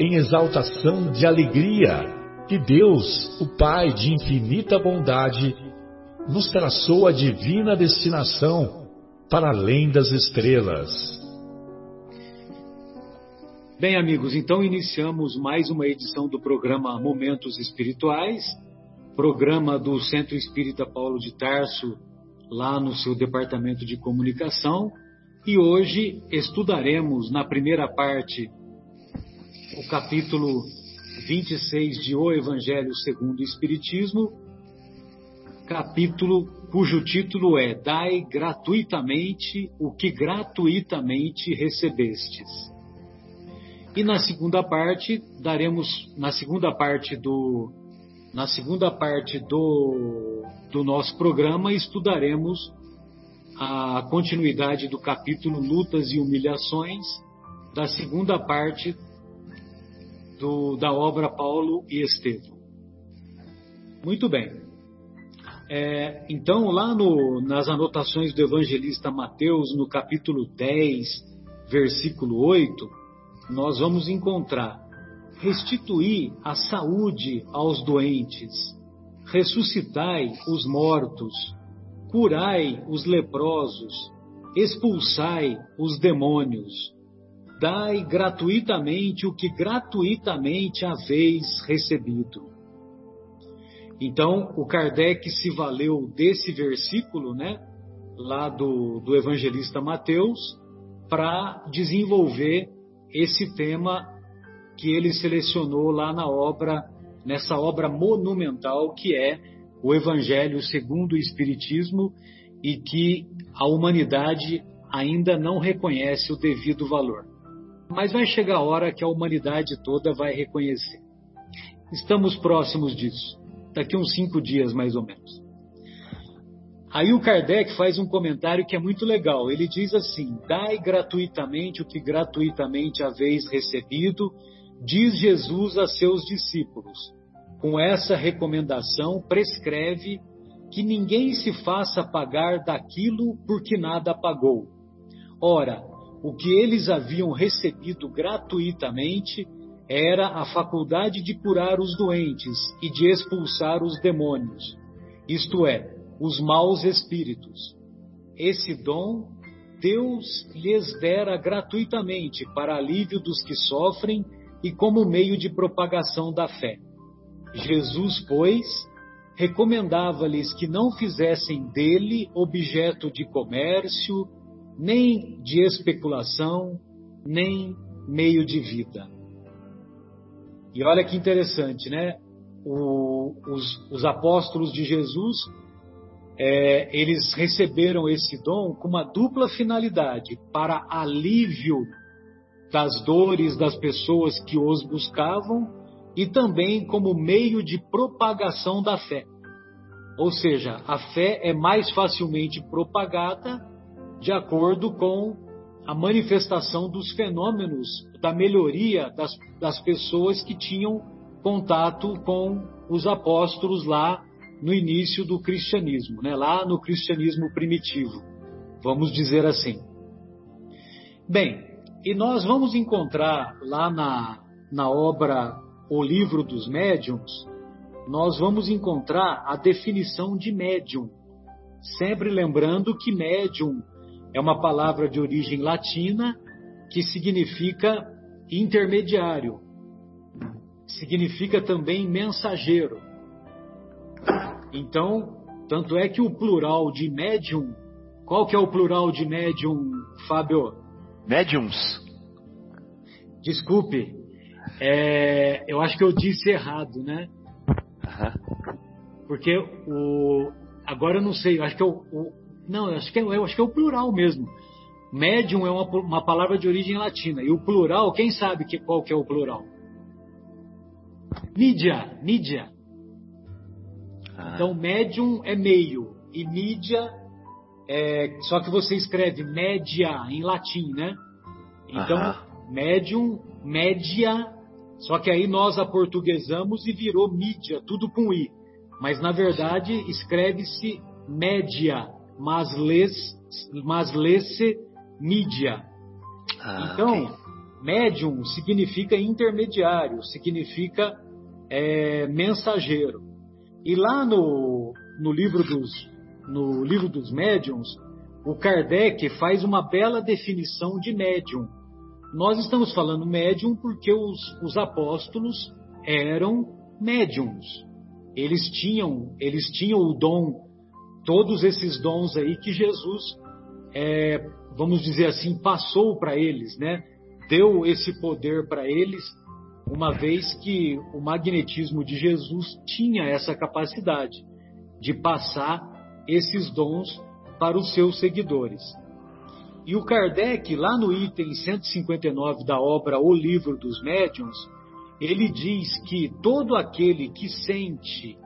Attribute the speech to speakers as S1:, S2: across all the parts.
S1: em exaltação de alegria que Deus, o Pai de infinita bondade, nos traçou a divina destinação para além das estrelas.
S2: Bem, amigos, então iniciamos mais uma edição do programa Momentos Espirituais, programa do Centro Espírita Paulo de Tarso, lá no seu departamento de comunicação, e hoje estudaremos na primeira parte o capítulo 26 de O Evangelho segundo o Espiritismo, capítulo cujo título é Dai gratuitamente o que gratuitamente recebestes. E na segunda parte daremos na segunda parte do na segunda parte do do nosso programa estudaremos a continuidade do capítulo Lutas e Humilhações da segunda parte do, da obra Paulo e Estevão. Muito bem. É, então, lá no, nas anotações do evangelista Mateus, no capítulo 10, versículo 8, nós vamos encontrar: restituir a saúde aos doentes, ressuscitai os mortos, curai os leprosos, expulsai os demônios dai gratuitamente o que gratuitamente haveis recebido. Então, o Kardec se valeu desse versículo, né, lá do, do evangelista Mateus, para desenvolver esse tema que ele selecionou lá na obra, nessa obra monumental que é o Evangelho segundo o Espiritismo e que a humanidade ainda não reconhece o devido valor. Mas vai chegar a hora que a humanidade toda vai reconhecer. Estamos próximos disso. Daqui uns cinco dias, mais ou menos. Aí o Kardec faz um comentário que é muito legal. Ele diz assim: Dai gratuitamente o que gratuitamente haveis recebido, diz Jesus a seus discípulos. Com essa recomendação, prescreve que ninguém se faça pagar daquilo por que nada pagou. Ora, o que eles haviam recebido gratuitamente era a faculdade de curar os doentes e de expulsar os demônios, isto é, os maus espíritos. Esse dom Deus lhes dera gratuitamente para alívio dos que sofrem e como meio de propagação da fé. Jesus, pois, recomendava-lhes que não fizessem dele objeto de comércio, nem de especulação, nem meio de vida. E olha que interessante, né? O, os, os, apóstolos de Jesus, é, eles receberam esse dom com uma dupla finalidade: para alívio das dores das pessoas que os buscavam e também como meio de propagação da fé. Ou seja, a fé é mais facilmente propagada de acordo com a manifestação dos fenômenos da melhoria das, das pessoas que tinham contato com os apóstolos lá no início do cristianismo, né? lá no cristianismo primitivo, vamos dizer assim. Bem, e nós vamos encontrar lá na, na obra O Livro dos Médiuns, nós vamos encontrar a definição de médium. Sempre lembrando que médium é uma palavra de origem latina que significa intermediário, significa também mensageiro. Então, tanto é que o plural de médium, qual que é o plural de médium, Fábio?
S3: Médiums.
S2: Desculpe, é, eu acho que eu disse errado, né?
S3: Uhum.
S2: Porque o. Agora eu não sei, eu acho que é o. o não, eu acho que é, eu acho que é o plural mesmo. Médium é uma, uma palavra de origem latina. E o plural, quem sabe que, qual que é o plural? Mídia, mídia. Ah. Então, médium é meio. E mídia é. Só que você escreve média em latim, né? Então, ah. médium, média. Só que aí nós aportuguesamos e virou mídia, tudo com I. Mas na verdade escreve-se média, mas lê-se mídia. Ah, então, okay. médium significa intermediário, significa é, mensageiro. E lá no, no, livro dos, no livro dos médiums, o Kardec faz uma bela definição de médium. Nós estamos falando médium porque os, os apóstolos eram médiums. Eles tinham, eles tinham o dom, todos esses dons aí que Jesus, é, vamos dizer assim, passou para eles, né? Deu esse poder para eles, uma vez que o magnetismo de Jesus tinha essa capacidade de passar esses dons para os seus seguidores. E o Kardec, lá no item 159 da obra O Livro dos Médiuns, ele diz que todo aquele que sente,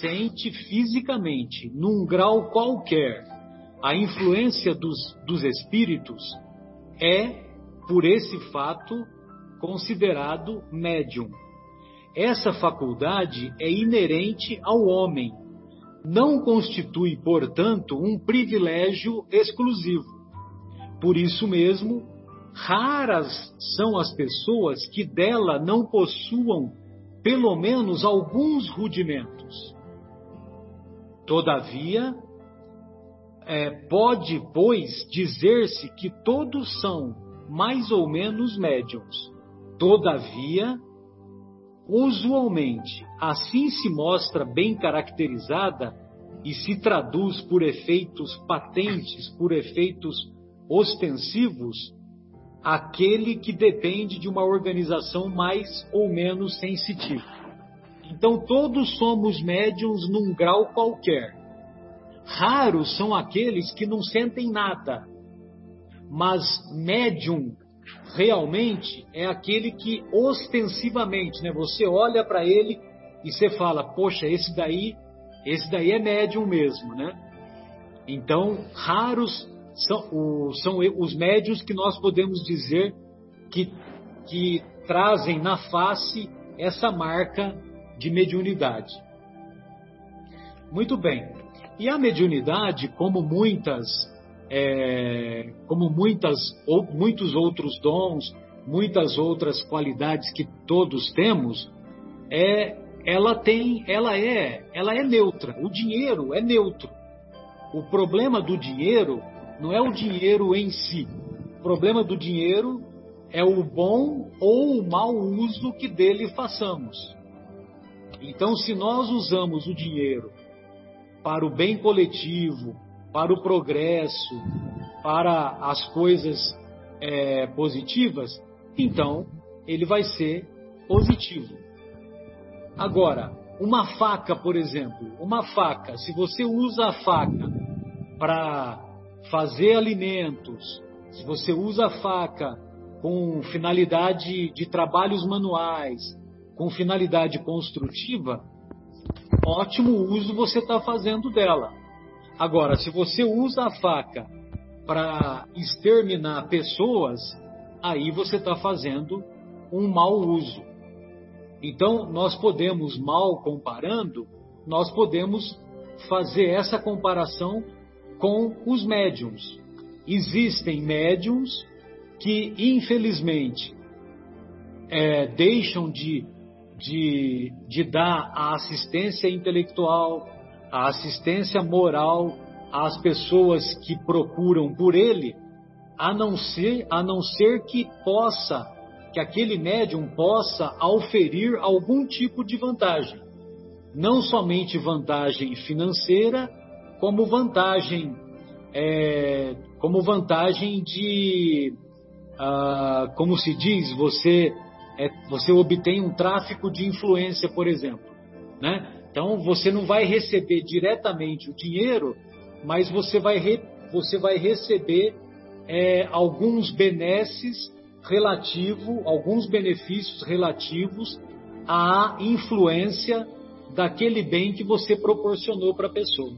S2: sente fisicamente, num grau qualquer, a influência dos, dos espíritos, é, por esse fato, considerado médium. Essa faculdade é inerente ao homem, não constitui, portanto, um privilégio exclusivo. Por isso mesmo, raras são as pessoas que dela não possuam pelo menos alguns rudimentos. Todavia, é, pode, pois, dizer-se que todos são mais ou menos médiums. Todavia, usualmente, assim se mostra bem caracterizada e se traduz por efeitos patentes, por efeitos ostensivos, aquele que depende de uma organização mais ou menos sensitiva. Então todos somos médiums num grau qualquer. Raros são aqueles que não sentem nada. Mas médium realmente é aquele que ostensivamente, né, você olha para ele e você fala: "Poxa, esse daí, esse daí é médium mesmo", né? Então, raros são, o, são os médios que nós podemos dizer que, que trazem na face essa marca de mediunidade. Muito bem. E a mediunidade, como muitas, é, como muitas, ou, muitos outros dons, muitas outras qualidades que todos temos, é, ela tem, ela é, ela é neutra. O dinheiro é neutro. O problema do dinheiro não é o dinheiro em si. O problema do dinheiro é o bom ou o mau uso que dele façamos. Então, se nós usamos o dinheiro para o bem coletivo, para o progresso, para as coisas é, positivas, então ele vai ser positivo. Agora, uma faca, por exemplo, uma faca, se você usa a faca para fazer alimentos, se você usa a faca com finalidade de trabalhos manuais, com finalidade construtiva, ótimo uso você está fazendo dela. Agora, se você usa a faca para exterminar pessoas, aí você está fazendo um mau uso. Então, nós podemos, mal comparando, nós podemos fazer essa comparação com os médiums. Existem médiums que, infelizmente, é, deixam de, de, de dar a assistência intelectual, a assistência moral às pessoas que procuram por ele, a não ser, a não ser que possa, que aquele médium possa auferir algum tipo de vantagem. não somente vantagem financeira, como vantagem, é, como vantagem de, ah, como se diz, você, é, você obtém um tráfico de influência, por exemplo. Né? Então você não vai receber diretamente o dinheiro, mas você vai, re, você vai receber é, alguns benesses relativo, alguns benefícios relativos à influência daquele bem que você proporcionou para a pessoa.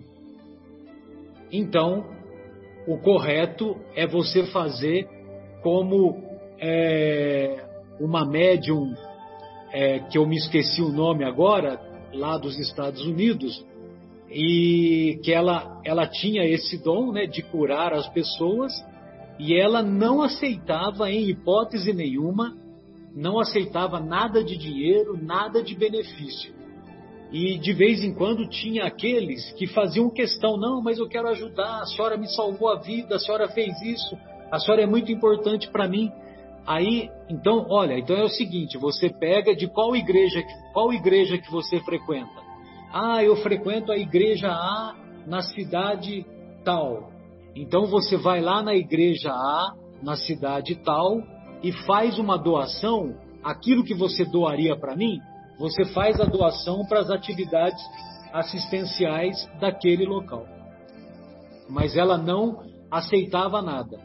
S2: Então, o correto é você fazer como é, uma médium, é, que eu me esqueci o nome agora, lá dos Estados Unidos, e que ela, ela tinha esse dom né, de curar as pessoas e ela não aceitava, em hipótese nenhuma, não aceitava nada de dinheiro, nada de benefício. E de vez em quando tinha aqueles que faziam questão: não, mas eu quero ajudar, a senhora me salvou a vida, a senhora fez isso, a senhora é muito importante para mim. Aí, então, olha, então é o seguinte: você pega de qual igreja, qual igreja que você frequenta? Ah, eu frequento a igreja A na cidade tal. Então você vai lá na igreja A, na cidade tal, e faz uma doação, aquilo que você doaria para mim, você faz a doação para as atividades assistenciais daquele local. Mas ela não aceitava nada.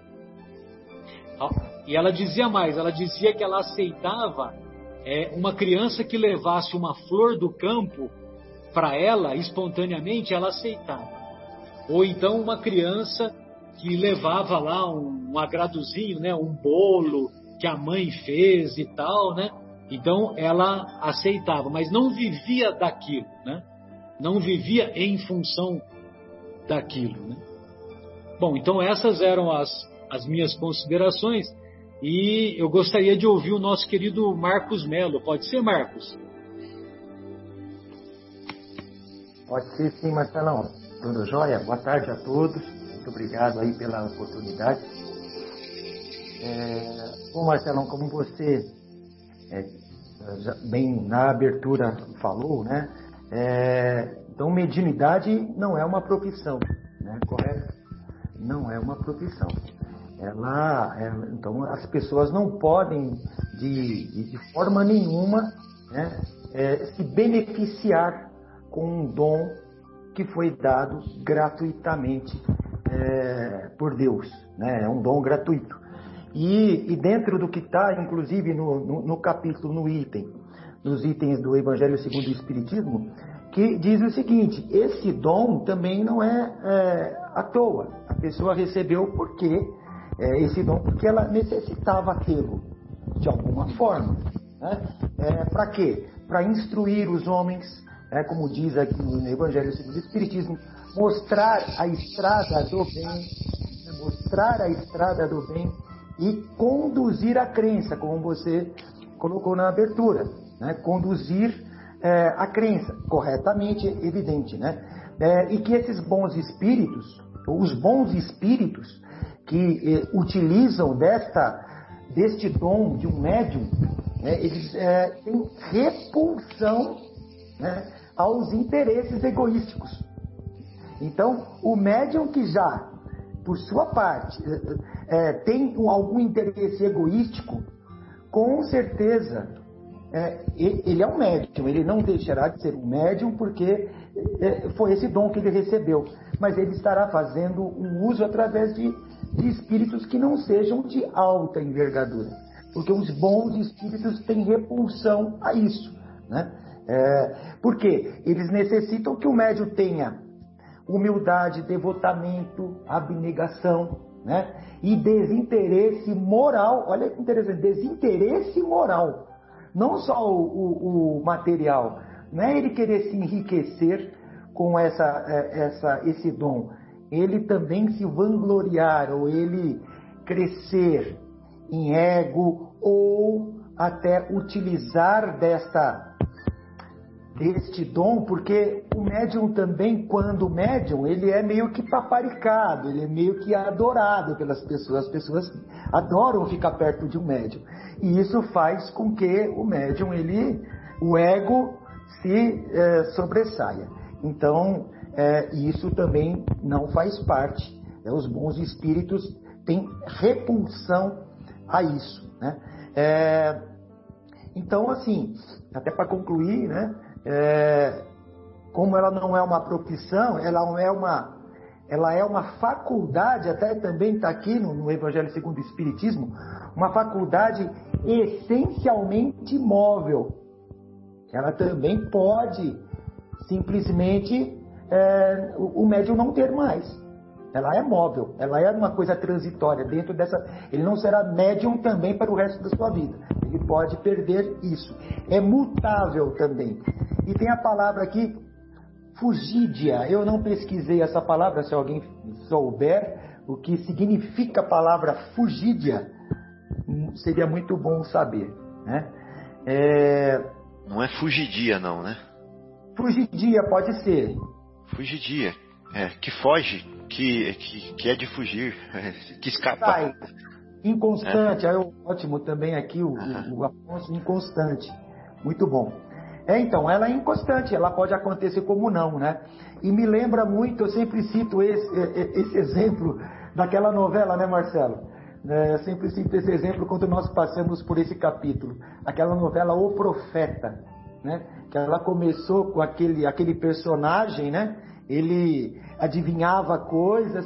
S2: E ela dizia mais, ela dizia que ela aceitava é, uma criança que levasse uma flor do campo para ela espontaneamente, ela aceitava. Ou então uma criança que levava lá um, um agradozinho, né, um bolo que a mãe fez e tal, né? Então ela aceitava, mas não vivia daquilo, né? Não vivia em função daquilo, né? Bom, então essas eram as, as minhas considerações e eu gostaria de ouvir o nosso querido Marcos Melo. Pode ser, Marcos?
S4: Pode ser sim, Marcelão. Tudo jóia? Boa tarde a todos. Muito obrigado aí pela oportunidade. É, bom, Marcelão, como você é, bem na abertura falou, né? É, então, mediunidade não é uma profissão, né? Correto? Não é uma profissão. Ela, é, então, as pessoas não podem de, de, forma nenhuma né, é, se beneficiar com um dom que foi dado gratuitamente é, por Deus, né? É um dom gratuito. E, e dentro do que está, inclusive no, no, no, capítulo, no item, nos itens do Evangelho segundo o Espiritismo, que diz o seguinte: esse dom também não é, é à toa. A pessoa recebeu porque é, esse dom porque ela necessitava tê-lo de alguma forma. Né? É, Para quê? Para instruir os homens, é, como diz aqui no Evangelho segundo o Espiritismo, mostrar a estrada do bem, né, mostrar a estrada do bem e conduzir a crença, como você colocou na abertura, né? conduzir é, a crença corretamente, evidente, né? É, e que esses bons espíritos, os bons espíritos que é, utilizam desta deste dom de um médium, né, eles é, têm repulsão né, aos interesses egoísticos. Então, o médium que já, por sua parte, é, tem algum interesse egoístico, com certeza é, ele é um médium, ele não deixará de ser um médium porque foi esse dom que ele recebeu, mas ele estará fazendo um uso através de, de espíritos que não sejam de alta envergadura, porque os bons espíritos têm repulsão a isso, né? É, porque eles necessitam que o médium tenha humildade, devotamento, abnegação, né? E desinteresse moral. Olha que interessante, desinteresse moral. Não só o, o, o material, não é ele querer se enriquecer com essa, é, essa, esse dom. Ele também se vangloriar ou ele crescer em ego ou até utilizar desta deste dom, porque o médium também, quando médium, ele é meio que paparicado, ele é meio que adorado pelas pessoas. As pessoas adoram ficar perto de um médium. E isso faz com que o médium, ele, o ego se é, sobressaia. Então, é, isso também não faz parte. Né? Os bons espíritos têm repulsão a isso. Né? É, então, assim, até para concluir, né? É, como ela não é uma profissão, ela é uma, ela é uma faculdade, até também está aqui no, no, Evangelho segundo o Espiritismo, uma faculdade essencialmente móvel. Ela também pode simplesmente é, o, o médium não ter mais. Ela é móvel, ela é uma coisa transitória dentro dessa. Ele não será médium também para o resto da sua vida. Ele pode perder isso. É mutável também. E tem a palavra aqui, fugídia. Eu não pesquisei essa palavra, se alguém souber o que significa a palavra fugídia, seria muito bom saber. Né?
S3: É... Não é fugidia, não, né?
S4: Fugidia, pode ser.
S3: Fugidia. É, que foge, que, que, que é de fugir, que escapa. Sai.
S4: Inconstante, é. Aí, ótimo também aqui o, uhum. o Afonso, inconstante. Muito bom. É, então, ela é inconstante, ela pode acontecer como não, né? E me lembra muito, eu sempre cito esse, esse exemplo daquela novela, né, Marcelo? É, eu sempre cito esse exemplo quando nós passamos por esse capítulo. Aquela novela O Profeta, né? Que ela começou com aquele, aquele personagem, né? Ele adivinhava coisas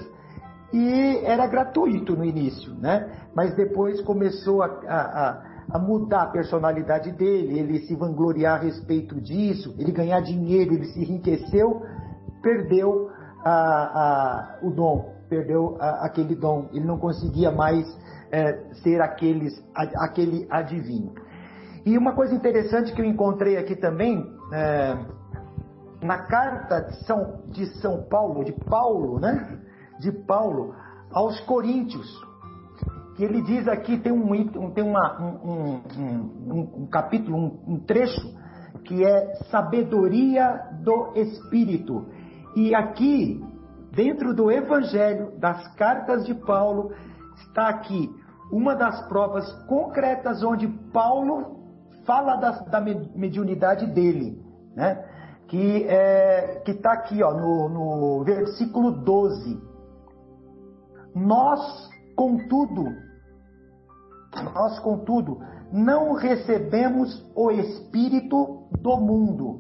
S4: e era gratuito no início, né? Mas depois começou a, a, a mudar a personalidade dele, ele se vangloriar a respeito disso, ele ganhar dinheiro, ele se enriqueceu, perdeu a, o dom, perdeu aquele dom, ele não conseguia mais é, ser aqueles, aquele adivinho. E uma coisa interessante que eu encontrei aqui também, é, na carta de São, de São Paulo, de Paulo, né? De Paulo aos Coríntios, que ele diz aqui, tem um, tem uma, um, um, um, capítulo, um, trecho, que é sabedoria do Espírito. E aqui, dentro do Evangelho, das cartas de Paulo, está aqui uma das provas concretas onde Paulo fala da, da mediunidade dele, né? Que é, está aqui ó, no, no versículo 12. Nós, contudo, nós, contudo, não recebemos o Espírito do mundo,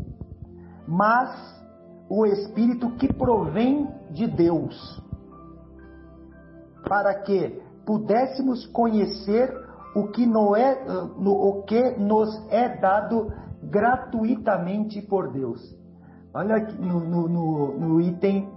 S4: mas o Espírito que provém de Deus, para que pudéssemos conhecer o que, é, o que nos é dado gratuitamente por Deus. Olha aqui no, no, no, no item,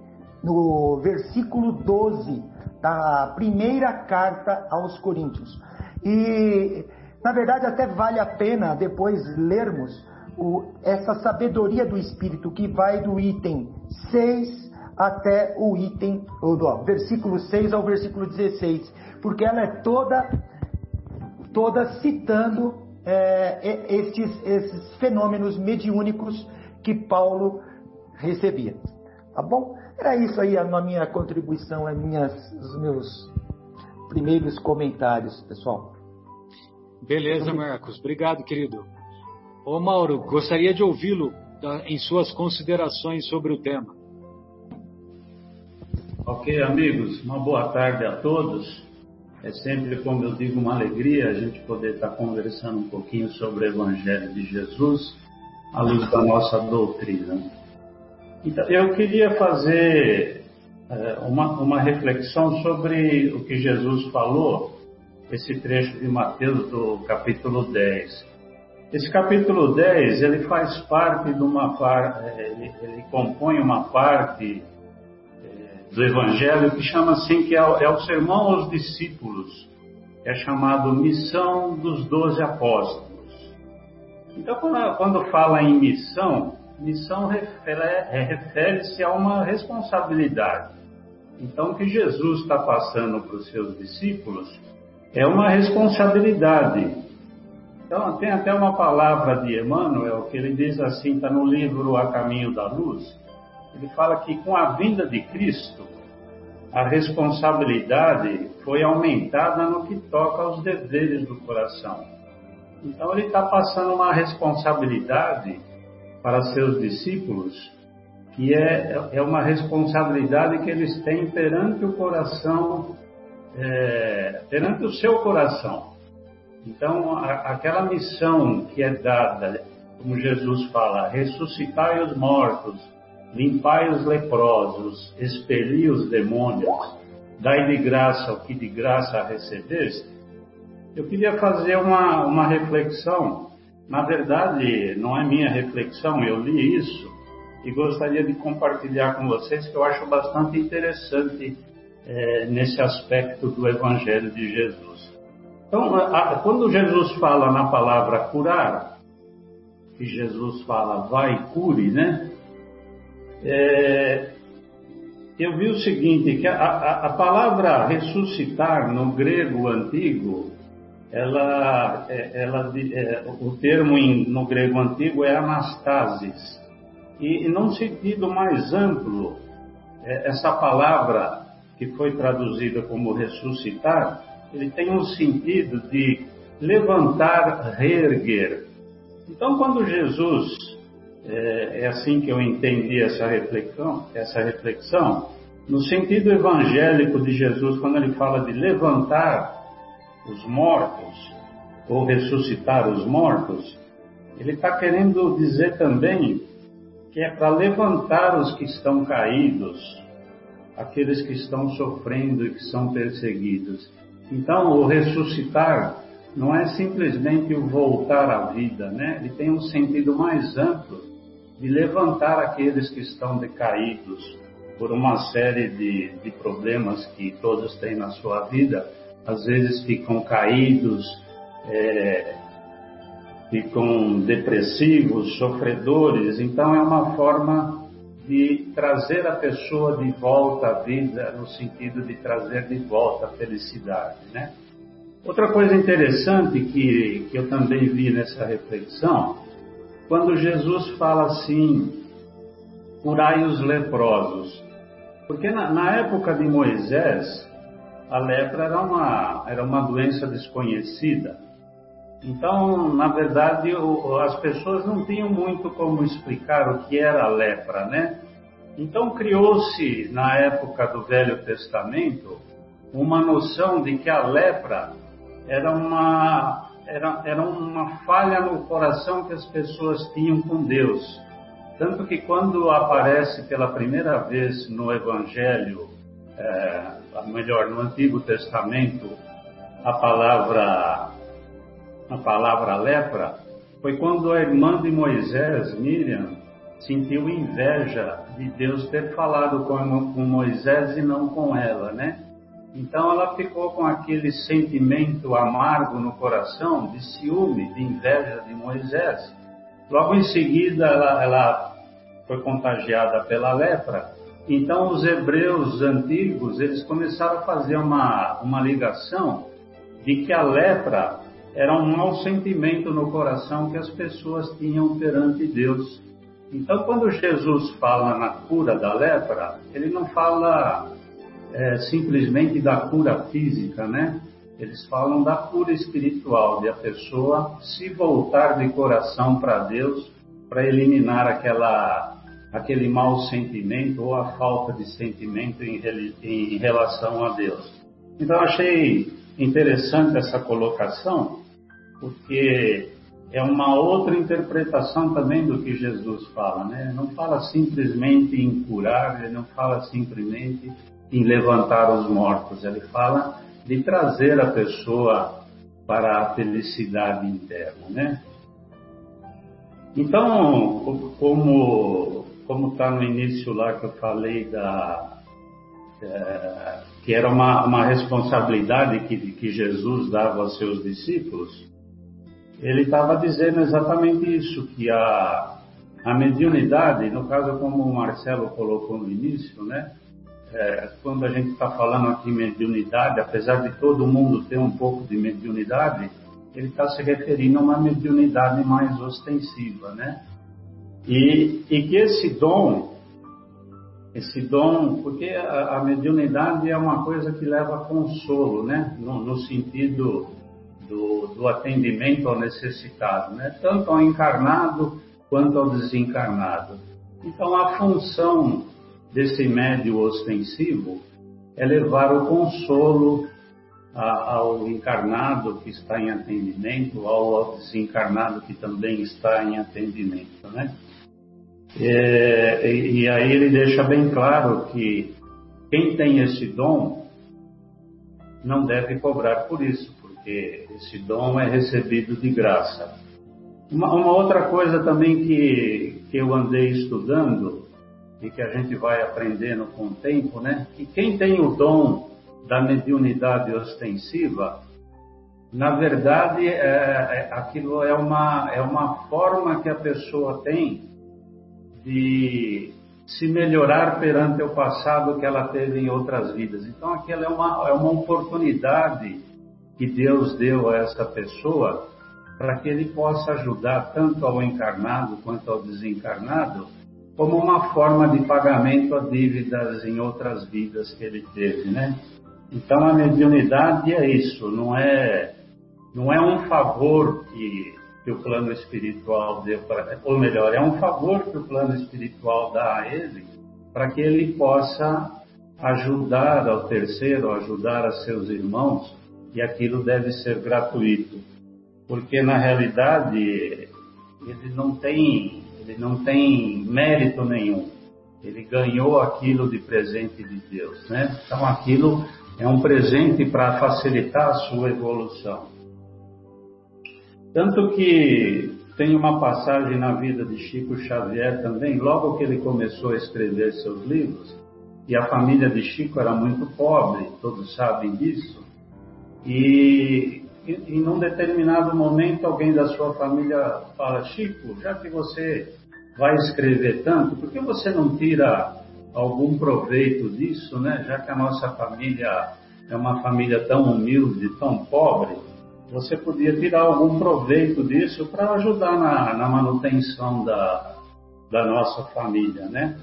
S4: no versículo 12 da primeira carta aos Coríntios. E, na verdade, até vale a pena depois lermos o, essa sabedoria do Espírito que vai do item 6 até o item, do versículo 6 ao versículo 16, porque ela é toda, toda citando é, estes, esses fenômenos mediúnicos que Paulo recebia. Tá bom? Era isso aí a minha contribuição, a minhas, os meus primeiros comentários, pessoal.
S2: Beleza, Marcos. Obrigado, querido. Ô Mauro, gostaria de ouvi-lo tá, em suas considerações sobre o tema.
S5: Ok, amigos, uma boa tarde a todos. É sempre, como eu digo, uma alegria a gente poder estar conversando um pouquinho sobre o Evangelho de Jesus à luz da nossa doutrina. Então, eu queria fazer é, uma, uma reflexão sobre o que Jesus falou, esse trecho de Mateus do capítulo 10. Esse capítulo 10, ele faz parte de uma parte, é, ele, ele compõe uma parte do Evangelho que chama assim que é o, é o sermão aos discípulos, é chamado missão dos doze apóstolos. Então, quando, quando fala em missão, missão refere-se a uma responsabilidade. Então, o que Jesus está passando para os seus discípulos é uma responsabilidade. Então, tem até uma palavra de Emmanuel que ele diz assim, está no livro A Caminho da Luz, ele fala que com a vinda de Cristo, a responsabilidade foi aumentada no que toca aos deveres do coração. Então ele está passando uma responsabilidade para seus discípulos que é, é uma responsabilidade que eles têm perante o coração, é, perante o seu coração. Então, a, aquela missão que é dada, como Jesus fala, ressuscitai os mortos, limpai os leprosos, expeli os demônios, dai de graça o que de graça recebeste, eu queria fazer uma, uma reflexão. Na verdade, não é minha reflexão, eu li isso e gostaria de compartilhar com vocês que eu acho bastante interessante é, nesse aspecto do Evangelho de Jesus. Então, a, quando Jesus fala na palavra curar, que Jesus fala vai cure, né? É, eu vi o seguinte, que a, a, a, palavra ressuscitar no grego antigo, ela, é, ela, é, o termo em, no grego antigo é anastasis. E, num sentido mais amplo, é, essa palavra que foi traduzida como ressuscitar, ele tem um sentido de levantar, reerguer. Então, quando Jesus, é, é assim que eu entendi essa reflexão, essa reflexão, no sentido evangélico de Jesus, quando ele fala de levantar os mortos, ou ressuscitar os mortos, ele está querendo dizer também que é para levantar os que estão caídos, aqueles que estão sofrendo e que são perseguidos. Então, o ressuscitar não é simplesmente o voltar à vida, né? Ele tem um sentido mais amplo de levantar aqueles que estão decaídos por uma série de, de problemas que todos têm na sua vida. Às vezes ficam caídos, é, ficam depressivos, sofredores. Então é uma forma de trazer a pessoa de volta à vida, no sentido de trazer de volta a felicidade, né? Outra coisa interessante que, que eu também vi nessa reflexão, quando Jesus fala assim, curai os leprosos. Porque na, na época de Moisés, a lepra era uma, era uma doença desconhecida. Então, na verdade, as pessoas não tinham muito como explicar o que era a lepra, né? Então, criou-se, na época do Velho Testamento, uma noção de que a lepra era uma, era, era uma falha no coração que as pessoas tinham com Deus. Tanto que quando aparece pela primeira vez no Evangelho, é, melhor, no Antigo Testamento, a palavra a palavra lepra foi quando a irmã de Moisés, Miriam, sentiu inveja de Deus ter falado com, com Moisés e não com ela, né? Então ela ficou com aquele sentimento amargo no coração, de ciúme, de inveja de Moisés. Logo em seguida ela, ela foi contagiada pela lepra. Então os hebreus antigos eles começaram a fazer uma, uma ligação de que a lepra era um mau sentimento no coração que as pessoas tinham perante Deus. Então, quando Jesus fala na cura da lepra, ele não fala é, simplesmente da cura física, né? Eles falam da cura espiritual, de a pessoa se voltar de coração para Deus para eliminar aquela, aquele mau sentimento ou a falta de sentimento em, relação a Deus. Então, achei interessante essa colocação, porque é uma outra interpretação também do que Jesus fala, né? Não fala simplesmente em curar, ele não fala simplesmente em levantar os mortos, ele fala de trazer a pessoa para a felicidade interna, né? Então, como como está no início lá que eu falei da é, que era uma, uma responsabilidade que, que Jesus dava aos seus discípulos, ele estava dizendo exatamente isso, que a, a mediunidade, no caso como o Marcelo colocou no início, né? É, quando a gente está falando aqui mediunidade, apesar de todo mundo ter um pouco de mediunidade, ele está se referindo a uma mediunidade mais ostensiva, né? E, e que esse dom, esse dom, porque a, a, mediunidade é uma coisa que leva consolo, né? No, no sentido do, do, atendimento ao necessitado, né? Tanto ao encarnado quanto ao desencarnado. Então, a função desse médio ostensivo é levar o consolo ao encarnado que está em atendimento, ao desencarnado que também está em atendimento, né? É, e, e aí ele deixa bem claro que quem tem esse dom não deve cobrar por isso, porque esse dom é recebido de graça. Uma, uma outra coisa também que, que eu andei estudando e que a gente vai aprendendo com o tempo, né? Que quem tem o dom da mediunidade ostensiva, na verdade, é, é, aquilo é uma, é uma forma que a pessoa tem de se melhorar perante o passado que ela teve em outras vidas. Então, aquela é uma, é uma oportunidade que Deus deu a essa pessoa para que ele possa ajudar tanto ao encarnado quanto ao desencarnado, como uma forma de pagamento a dívidas em outras vidas que ele teve, né? Então a mediunidade é isso, não é não é um favor que, que o plano espiritual deu para, ou melhor, é um favor que o plano espiritual dá a ele para que ele possa ajudar ao terceiro, ajudar a seus irmãos, e aquilo deve ser gratuito, porque na realidade ele não tem ele não tem mérito nenhum. Ele ganhou aquilo de presente de Deus, né? Então aquilo é um presente para facilitar a sua evolução. Tanto que tem uma passagem na vida de Chico Xavier também, logo que ele começou a escrever seus livros, e a família de Chico era muito pobre, todos sabem disso, e, em um determinado momento alguém da sua família fala, Chico, já que você vai escrever tanto, por que você não tira algum proveito disso, né? Já que a nossa família é uma família tão humilde, tão pobre, você podia tirar algum proveito disso para ajudar na, na manutenção da, da nossa família, né?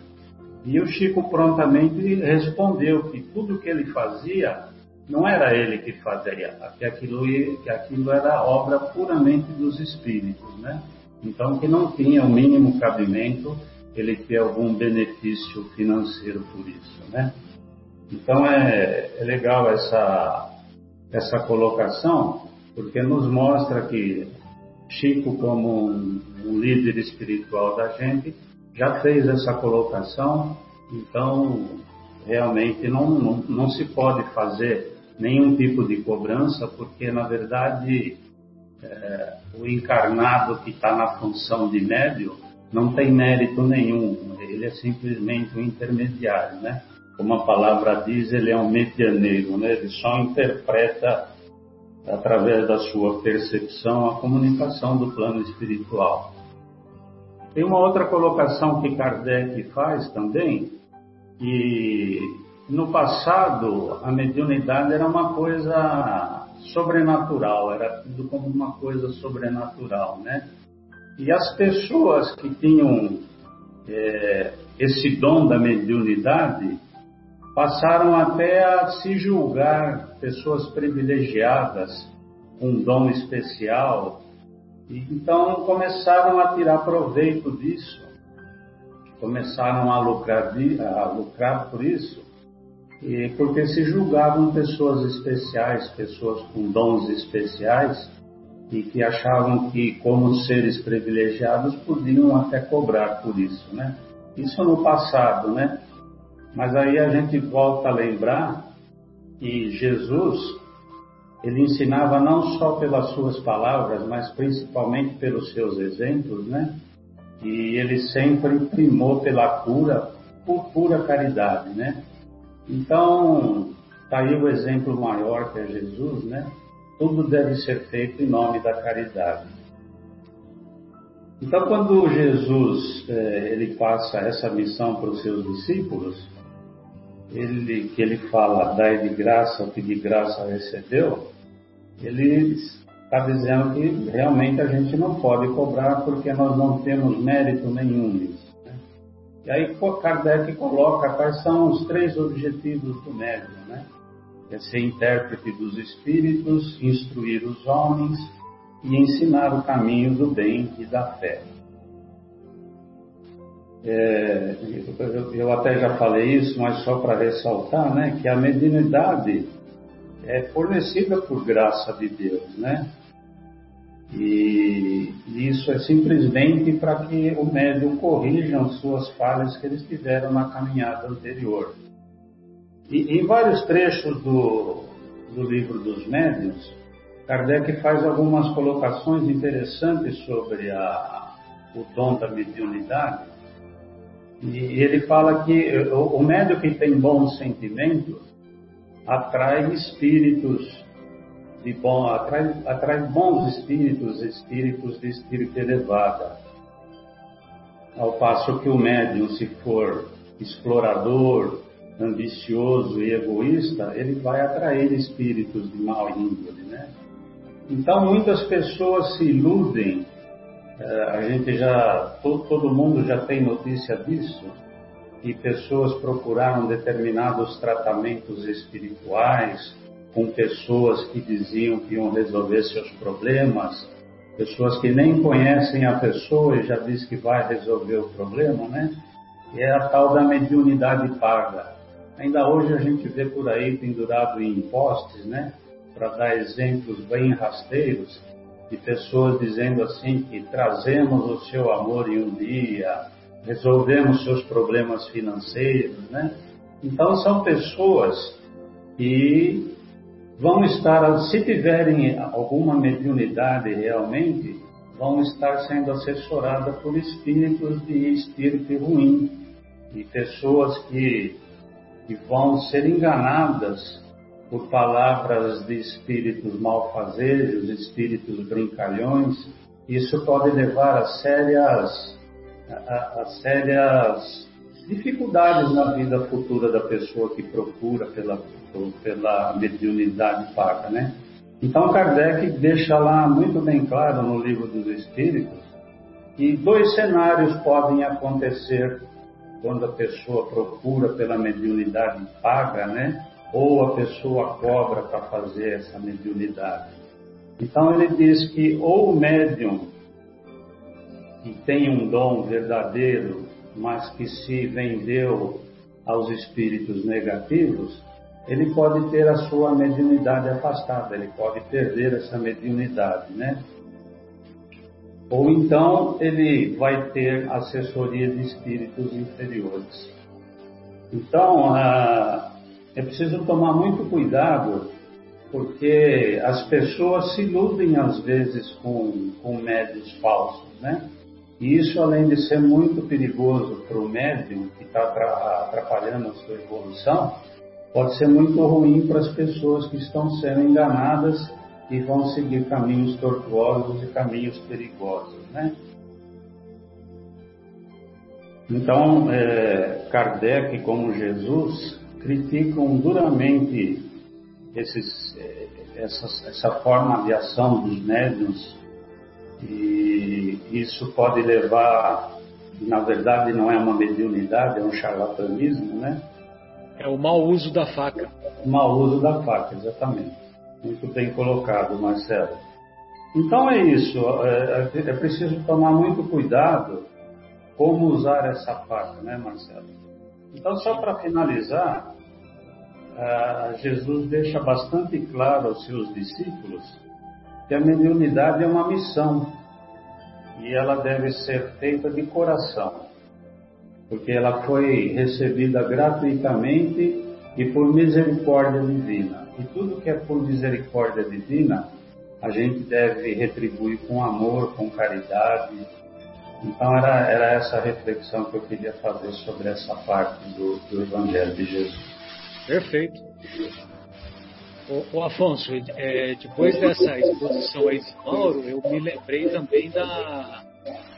S5: E o Chico prontamente respondeu que tudo que ele fazia não era ele que fazia, que aquilo, que aquilo era obra puramente dos espíritos, né? Então que não tinha o mínimo cabimento ele ter algum benefício financeiro por isso, né? Então é, é legal essa, essa colocação, porque nos mostra que Chico, como um, líder espiritual da gente, já fez essa colocação, então realmente não, não, não se pode fazer nenhum tipo de cobrança, porque na verdade é, o encarnado que está na função de médio não tem mérito nenhum, ele é simplesmente um intermediário, né? Como a palavra diz, ele é um medianeiro, né? Ele só interpreta através da sua percepção a comunicação do plano espiritual. Tem uma outra colocação que Kardec faz também, que no passado a mediunidade era uma coisa sobrenatural, era tudo como uma coisa sobrenatural, né? E as pessoas que tinham é, esse dom da mediunidade passaram até a se julgar pessoas privilegiadas, um dom especial, e então começaram a tirar proveito disso, começaram a lucrar, a lucrar por isso, porque se julgavam pessoas especiais, pessoas com dons especiais, e que achavam que, como seres privilegiados, podiam até cobrar por isso, né? Isso no passado, né? Mas aí a gente volta a lembrar que Jesus, ele ensinava não só pelas suas palavras, mas principalmente pelos seus exemplos, né? E ele sempre primou pela cura por pura caridade, né? Então, tá aí o exemplo maior que é Jesus, né? tudo deve ser feito em nome da caridade. Então, quando Jesus é, ele passa essa missão para os seus discípulos, ele, que ele fala, dai de graça o que de graça recebeu, ele está dizendo que realmente a gente não pode cobrar porque nós não temos mérito nenhum nisso. Né? E aí Kardec coloca quais são os três objetivos do médium, né? é ser intérprete dos espíritos, instruir os homens e ensinar o caminho do bem e da fé. É, eu até já falei isso, mas só para ressaltar, né, que a mediunidade é fornecida por graça de Deus, né? E isso é simplesmente para que o médium corrija as suas falhas que eles tiveram na caminhada anterior. E em vários trechos do, do livro dos médiuns, Kardec faz algumas colocações interessantes sobre a, o dom da mediunidade. E ele fala que o, médium que tem bons sentimentos atrai espíritos de bom, atrai, atrai bons espíritos, espíritos de espírito elevado. Ao passo que o médium, se for explorador, ambicioso e egoísta, ele vai atrair espíritos de mau índole, né? Então muitas pessoas se iludem, a gente já, todo, todo mundo já tem notícia disso, que pessoas procuraram determinados tratamentos espirituais com pessoas que diziam que iam resolver seus problemas, pessoas que nem conhecem a pessoa e já diz que vai resolver o problema, né? E é a tal da mediunidade paga. Ainda hoje a gente vê por aí pendurado em postes, né? Para dar exemplos bem rasteiros de pessoas dizendo assim que trazemos o seu amor em um dia, resolvemos seus problemas financeiros, né? Então são pessoas que vão estar, se tiverem alguma mediunidade realmente, vão estar sendo assessoradas por espíritos de espírito ruim, e pessoas que que vão ser enganadas por palavras de espíritos malfazejos, espíritos brincalhões. Isso pode levar a sérias, a, a sérias dificuldades na vida futura da pessoa que procura pela, pela mediunidade paga, né? Então Kardec deixa lá muito bem claro no livro dos Espíritos que dois cenários podem acontecer quando a pessoa procura pela mediunidade paga, né? Ou a pessoa cobra para fazer essa mediunidade. Então ele diz que ou o médium que tem um dom verdadeiro, mas que se vendeu aos espíritos negativos, ele pode ter a sua mediunidade afastada, ele pode perder essa mediunidade, né? Ou então ele vai ter assessoria de espíritos inferiores. Então, ah, é preciso tomar muito cuidado, porque as pessoas se iludem às vezes com, com médios falsos, né? E isso, além de ser muito perigoso para o médium que está atrapalhando a sua evolução, pode ser muito ruim para as pessoas que estão sendo enganadas e vão seguir caminhos tortuosos e caminhos perigosos, né? Então, é, Kardec, como Jesus, criticam duramente esses, é, essa, essa forma de ação dos médiuns e isso pode levar, na verdade, não é uma mediunidade, é um charlatanismo, né?
S2: É o mau uso da faca.
S5: O mau uso da faca, exatamente. Muito bem colocado, Marcelo. Então é isso, é, é preciso tomar muito cuidado como usar essa faca, né, Marcelo? Então, só para finalizar, uh, Jesus deixa bastante claro aos seus discípulos que a mediunidade é uma missão e ela deve ser feita de coração, porque ela foi recebida gratuitamente e por misericórdia divina. E tudo que é por misericórdia divina, a gente deve retribuir com amor, com caridade. Então era, era essa reflexão que eu queria fazer sobre essa parte do, do Evangelho de Jesus.
S2: Perfeito. O, o Afonso, é, depois dessa exposição aí de Mauro, eu me lembrei também da,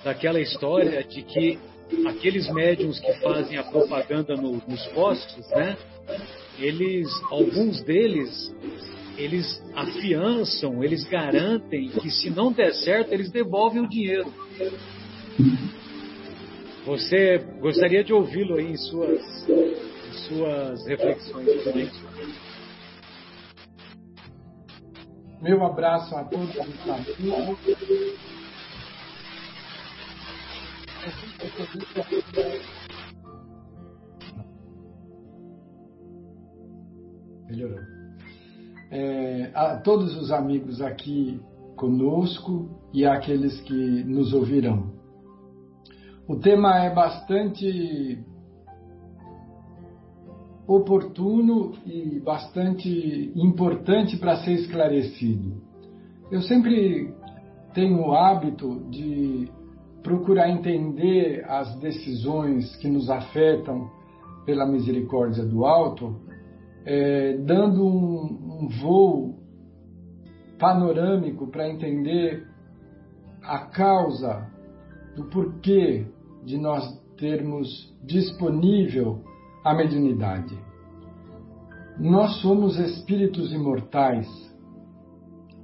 S2: daquela história de que aqueles médiums que fazem a propaganda no, nos postos, né? eles, alguns deles, eles afiançam, eles garantem que se não der certo, eles devolvem o dinheiro. Você gostaria de ouvi-lo aí em suas, em suas reflexões também.
S6: Meu abraço a todos. Melhorou. É, a todos os amigos aqui conosco e àqueles que nos ouvirão. O tema é bastante oportuno e bastante importante para ser esclarecido. Eu sempre tenho o hábito de procurar entender as decisões que nos afetam pela misericórdia do alto, é, dando um, um voo panorâmico para entender a causa do porquê de nós termos disponível a mediunidade. Nós somos espíritos imortais,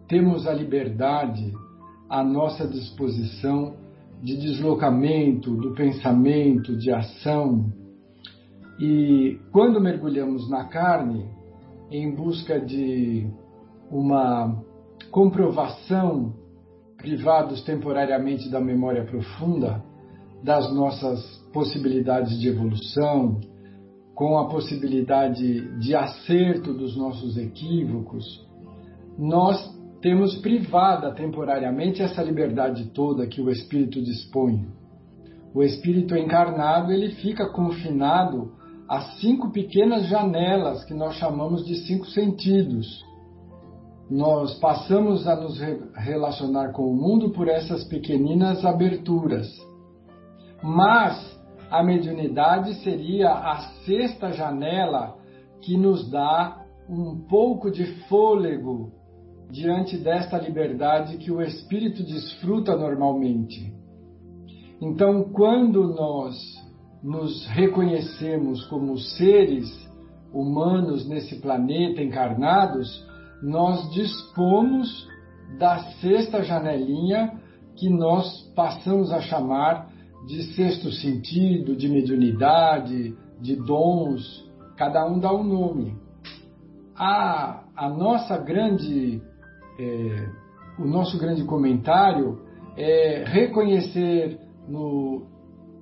S6: temos a liberdade à nossa disposição de deslocamento do pensamento, de ação. E quando mergulhamos na carne, em busca de uma comprovação, privados temporariamente da memória profunda, das nossas possibilidades de evolução, com a possibilidade de acerto dos nossos equívocos, nós temos privada temporariamente essa liberdade toda que o espírito dispõe. O espírito encarnado ele fica confinado a cinco pequenas janelas que nós chamamos de cinco sentidos. Nós passamos a nos relacionar com o mundo por essas pequeninas aberturas. Mas a mediunidade seria a sexta janela que nos dá um pouco de fôlego diante desta liberdade que o espírito desfruta normalmente. Então, quando nós nos reconhecemos como seres humanos nesse planeta encarnados, nós dispomos da sexta janelinha que nós passamos a chamar de sexto sentido, de mediunidade, de dons, cada um dá um nome. A, a nossa grande é, o nosso grande comentário é reconhecer no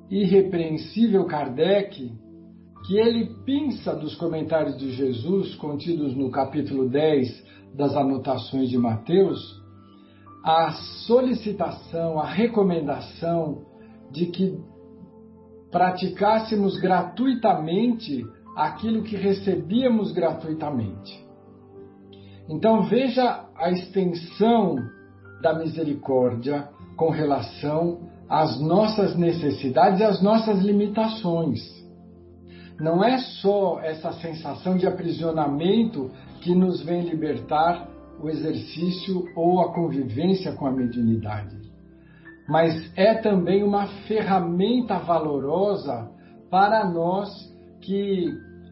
S6: irrepreensível Kardec que ele pinça dos comentários de Jesus contidos no capítulo 10 das anotações de Mateus a solicitação, a recomendação de que praticássemos gratuitamente aquilo que recebíamos gratuitamente. Então veja a extensão da misericórdia com relação às nossas necessidades e às nossas limitações. Não é só essa sensação de aprisionamento que nos vem libertar o exercício ou a convivência com a mediunidade, mas é também uma ferramenta valorosa para nós que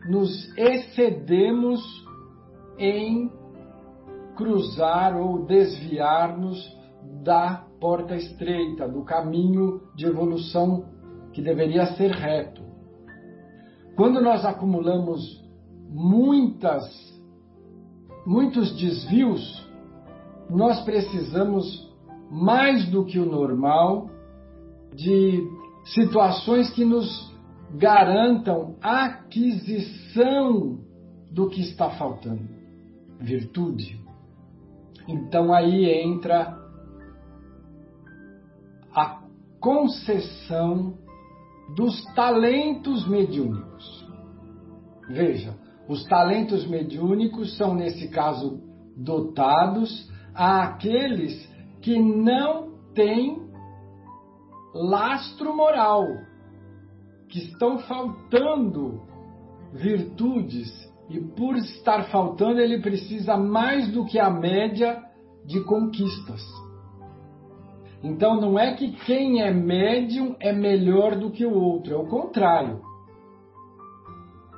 S6: nos excedemos em cruzar ou desviar-nos da porta estreita, do caminho de evolução que deveria ser reto. Quando nós acumulamos muitas muitos desvios, nós precisamos mais do que o normal de situações que nos garantam aquisição do que está faltando. Virtude, então aí entra a concessão dos talentos mediúnicos. Veja, os talentos mediúnicos são, nesse caso, dotados àqueles que não têm lastro moral, que estão faltando virtudes e por estar faltando, ele precisa mais do que a média de conquistas. Então não é que quem é médium é melhor do que o outro, é o contrário.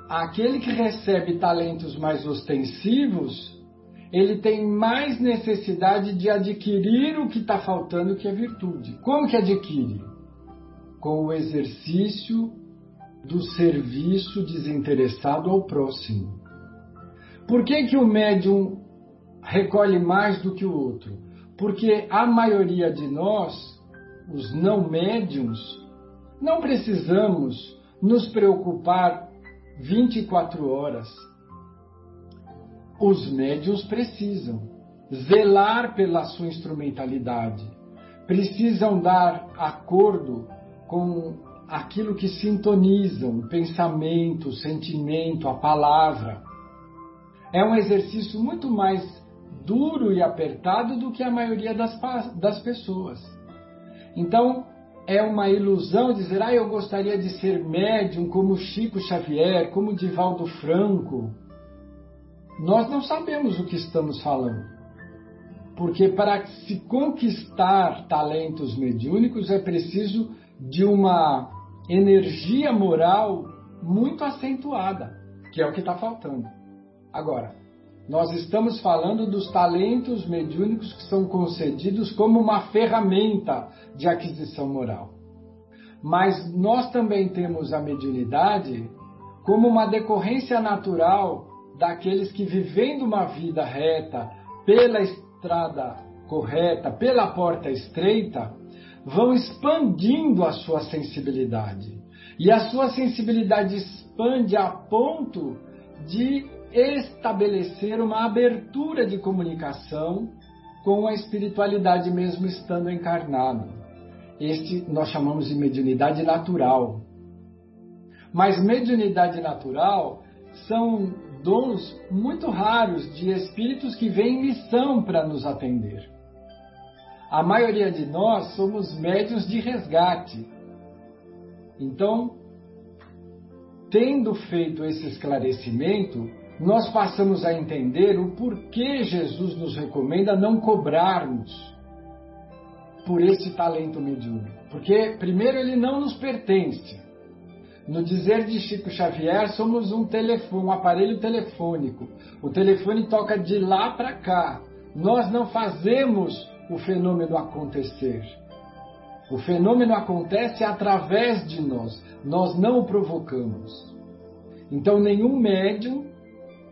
S6: Aquele que recebe talentos mais ostensivos, ele tem mais necessidade de adquirir o que está faltando, que é virtude. Como que adquire? Com o exercício do serviço desinteressado ao próximo. Por que, que o médium recolhe mais do que o outro? Porque a maioria de nós, os não médiums, não precisamos nos preocupar 24 horas. Os médiums precisam. zelar pela sua instrumentalidade, precisam dar acordo com aquilo que sintonizam, o pensamento, o sentimento, a palavra. É um exercício muito mais duro e apertado do que a maioria das, das pessoas. Então, é uma ilusão dizer, ah, eu gostaria de ser médium como Chico Xavier, como Divaldo Franco. Nós não sabemos o que estamos falando. Porque para se conquistar talentos mediúnicos é preciso de uma energia moral muito acentuada, que é o que está faltando. Agora, nós estamos falando dos talentos mediúnicos que são concedidos como uma ferramenta de aquisição moral. Mas nós também temos a mediunidade como uma decorrência natural daqueles que, vivendo uma vida reta, pela estrada correta, pela porta estreita, vão expandindo a sua sensibilidade. E a sua sensibilidade expande a ponto de estabelecer uma abertura de comunicação com a espiritualidade mesmo estando encarnado. Este nós chamamos de mediunidade natural. Mas mediunidade natural são dons muito raros de espíritos que vêm em missão para nos atender. A maioria de nós somos médios de resgate. Então, tendo feito esse esclarecimento, nós passamos a entender o porquê Jesus nos recomenda não cobrarmos por esse talento mediúnico. Porque, primeiro, ele não nos pertence. No dizer de Chico Xavier, somos um telefone, um aparelho telefônico. O telefone toca de lá para cá. Nós não fazemos o fenômeno acontecer. O fenômeno acontece através de nós. Nós não o provocamos. Então, nenhum médium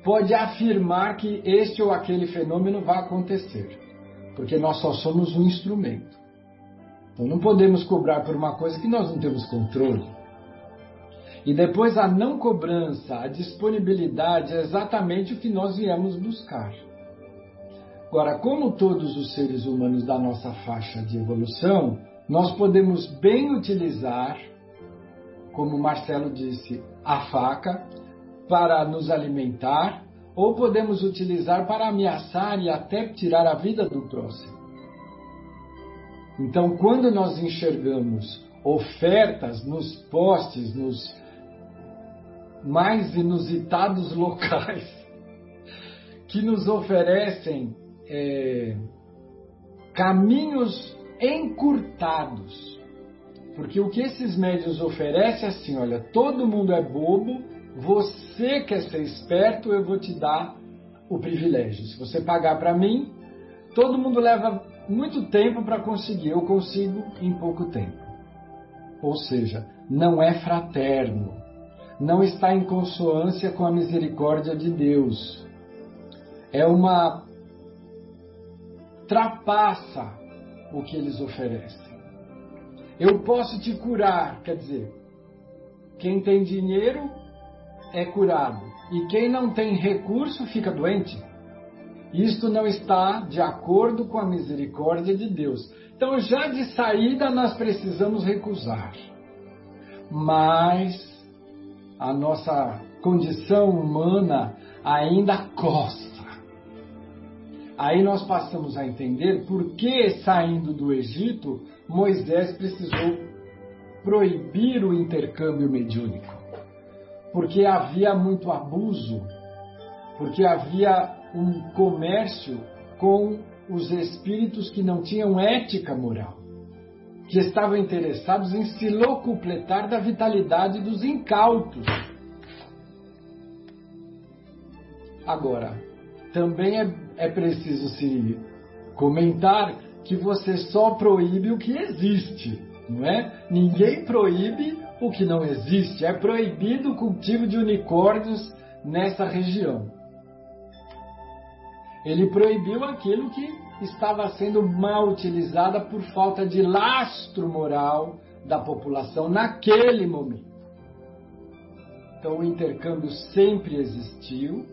S6: pode afirmar que este ou aquele fenômeno vai acontecer, porque nós só somos um instrumento. Então não podemos cobrar por uma coisa que nós não temos controle. E depois a não cobrança, a disponibilidade é exatamente o que nós viemos buscar. Agora, como todos os seres humanos da nossa faixa de evolução, nós podemos bem utilizar, como Marcelo disse, a faca para nos alimentar, ou podemos utilizar para ameaçar e até tirar a vida do próximo. Então, quando nós enxergamos ofertas nos postes, nos mais inusitados locais, que nos oferecem é, caminhos encurtados. Porque o que esses médios oferecem é assim: olha, todo mundo é bobo, você quer ser esperto, eu vou te dar o privilégio. Se você pagar para mim, todo mundo leva muito tempo para conseguir, eu consigo em pouco tempo. Ou seja, não é fraterno, não está em consonância com a misericórdia de Deus. É uma trapassa o que eles oferecem. Eu posso te curar, quer dizer, quem tem dinheiro é curado. E quem não tem recurso fica doente. Isto não está de acordo com a misericórdia de Deus. Então, já de saída, nós precisamos recusar. Mas a nossa condição humana ainda costa. Aí nós passamos a entender por que, saindo do Egito, Moisés precisou proibir o intercâmbio mediúnico porque havia muito abuso, porque havia um comércio com os espíritos que não tinham ética moral, que estavam interessados em se locupletar da vitalidade dos incautos. Agora, também é, é preciso se comentar que você só proíbe o que existe, não é? Ninguém proíbe o que não existe. É proibido o cultivo de unicórnios nessa região. Ele proibiu aquilo que estava sendo mal utilizada por falta de lastro moral da população naquele momento. Então o intercâmbio sempre existiu,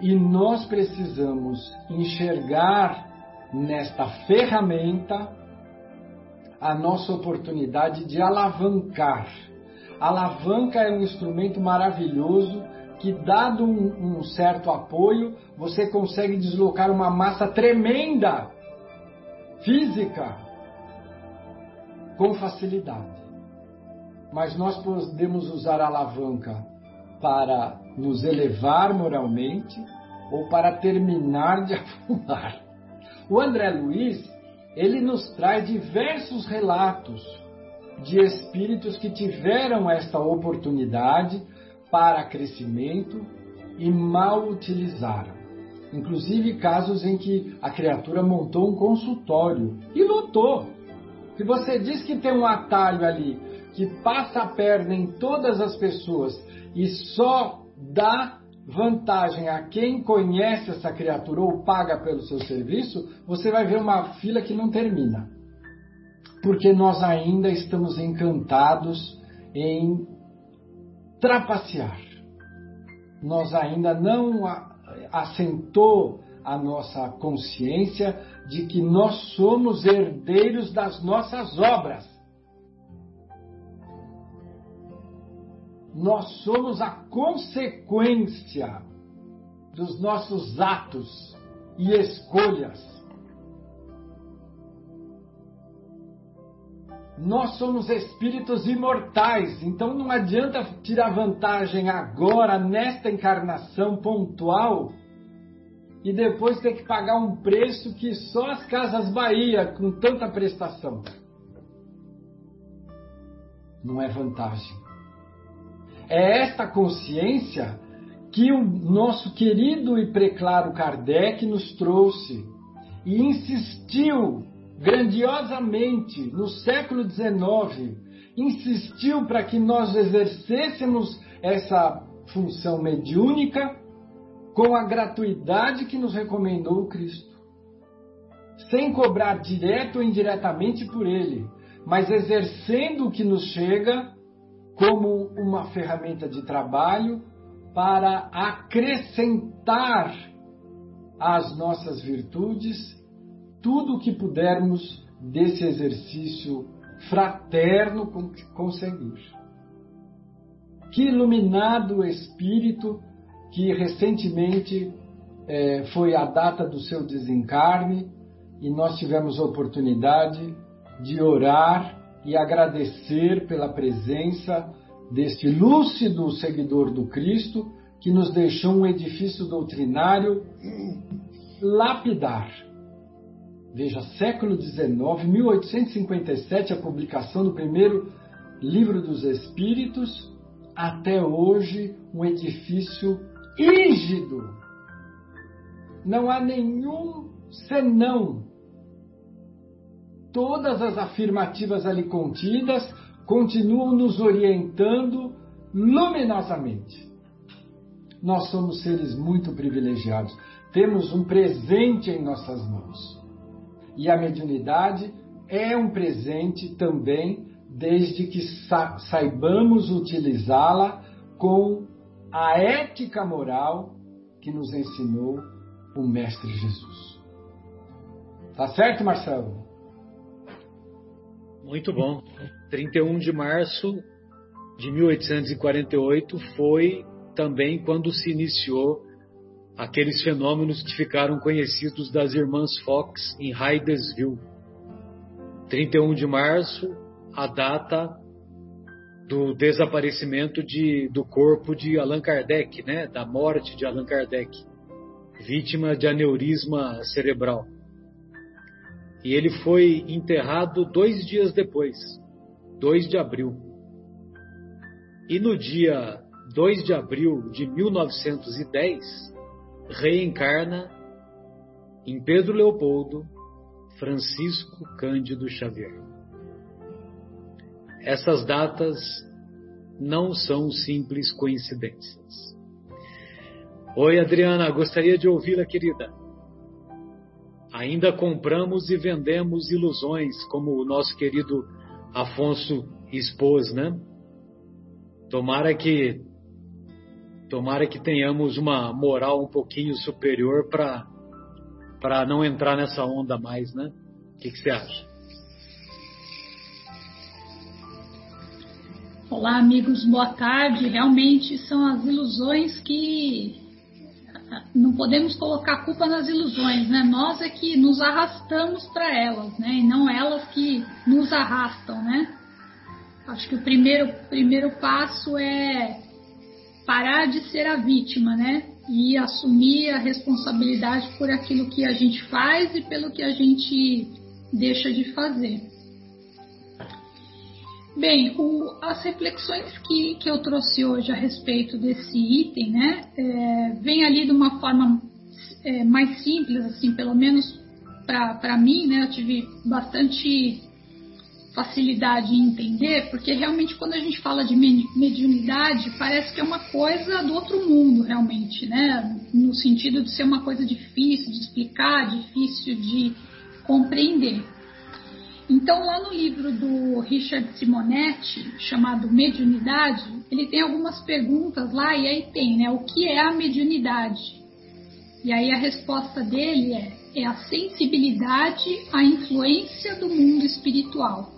S6: E nós precisamos enxergar nesta ferramenta a nossa oportunidade de alavancar. A alavanca é um instrumento maravilhoso que, dado um, um certo apoio, você consegue deslocar uma massa tremenda física com facilidade. Mas nós podemos usar a alavanca para nos elevar moralmente ou para terminar de afundar. O André Luiz, ele nos traz diversos relatos de espíritos que tiveram esta oportunidade para crescimento e mal utilizaram. Inclusive casos em que a criatura montou um consultório e lotou. Se você diz que tem um atalho ali que passa a perna em todas as pessoas e só dá vantagem a quem conhece essa criatura ou paga pelo seu serviço, você vai ver uma fila que não termina. Porque nós ainda estamos encantados em trapacear. Nós ainda não assentou a nossa consciência de que nós somos herdeiros das nossas obras. nós somos a consequência dos nossos atos e escolhas. Nós somos espíritos imortais, então não adianta tirar vantagem agora, nesta encarnação pontual, e depois ter que pagar um preço que só as Casas Bahia, com tanta prestação. Não é vantagem. É esta consciência que o nosso querido e preclaro Kardec nos trouxe e insistiu grandiosamente no século XIX, insistiu para que nós exercêssemos essa função mediúnica com a gratuidade que nos recomendou o Cristo, sem cobrar direto ou indiretamente por ele, mas exercendo o que nos chega como uma ferramenta de trabalho para acrescentar às nossas virtudes tudo o que pudermos desse exercício fraterno conseguir. Que iluminado espírito que recentemente é, foi a data do seu desencarne e nós tivemos a oportunidade de orar e agradecer pela presença deste lúcido seguidor do Cristo que nos deixou um edifício doutrinário lapidar. Veja, século XIX, 1857, a publicação do primeiro livro dos Espíritos, até hoje um edifício rígido. Não há nenhum senão todas as afirmativas ali contidas continuam nos orientando luminosamente. Nós somos seres muito privilegiados, temos um presente em nossas mãos. E a mediunidade é um presente também, desde que sa saibamos utilizá-la com a ética moral que nos ensinou o Mestre Jesus. Tá certo, Marcelo?
S2: Muito bom. 31 de março de 1848 foi também quando se iniciou aqueles fenômenos que ficaram conhecidos das irmãs Fox em Hydesville. 31 de março, a data do desaparecimento de, do corpo de Allan Kardec, né? da morte de Allan Kardec, vítima de aneurisma cerebral. E ele foi enterrado dois dias depois, 2 de abril. E no dia 2 de abril de 1910, reencarna em Pedro Leopoldo Francisco Cândido Xavier. Essas datas não são simples coincidências. Oi, Adriana, gostaria de ouvi-la, querida. Ainda compramos e vendemos ilusões, como o nosso querido Afonso expôs, né? Tomara que tomara que tenhamos uma moral um pouquinho superior para não entrar nessa onda mais, né? O que, você acha?
S7: Olá, amigos, boa tarde. Realmente são as ilusões que não podemos colocar culpa nas ilusões, né? Nós é que nos arrastamos para elas, né? E não elas que nos arrastam, né? Acho que o primeiro, primeiro passo é parar de ser a vítima, né? E assumir a responsabilidade por aquilo que a gente faz e pelo que a gente deixa de fazer. Bem, o, as reflexões que, que eu trouxe hoje a respeito desse item, né, é, vem ali de uma forma é, mais simples, assim, pelo menos para mim, né, eu tive bastante facilidade em entender, porque realmente quando a gente fala de mediunidade, parece que é uma coisa do outro mundo, realmente, né, no sentido de ser uma coisa difícil de explicar, difícil de compreender. Então, lá no livro do Richard Simonetti, chamado Mediunidade, ele tem algumas perguntas lá e aí tem, né? O que é a mediunidade? E aí a resposta dele é: é a sensibilidade à influência do mundo espiritual.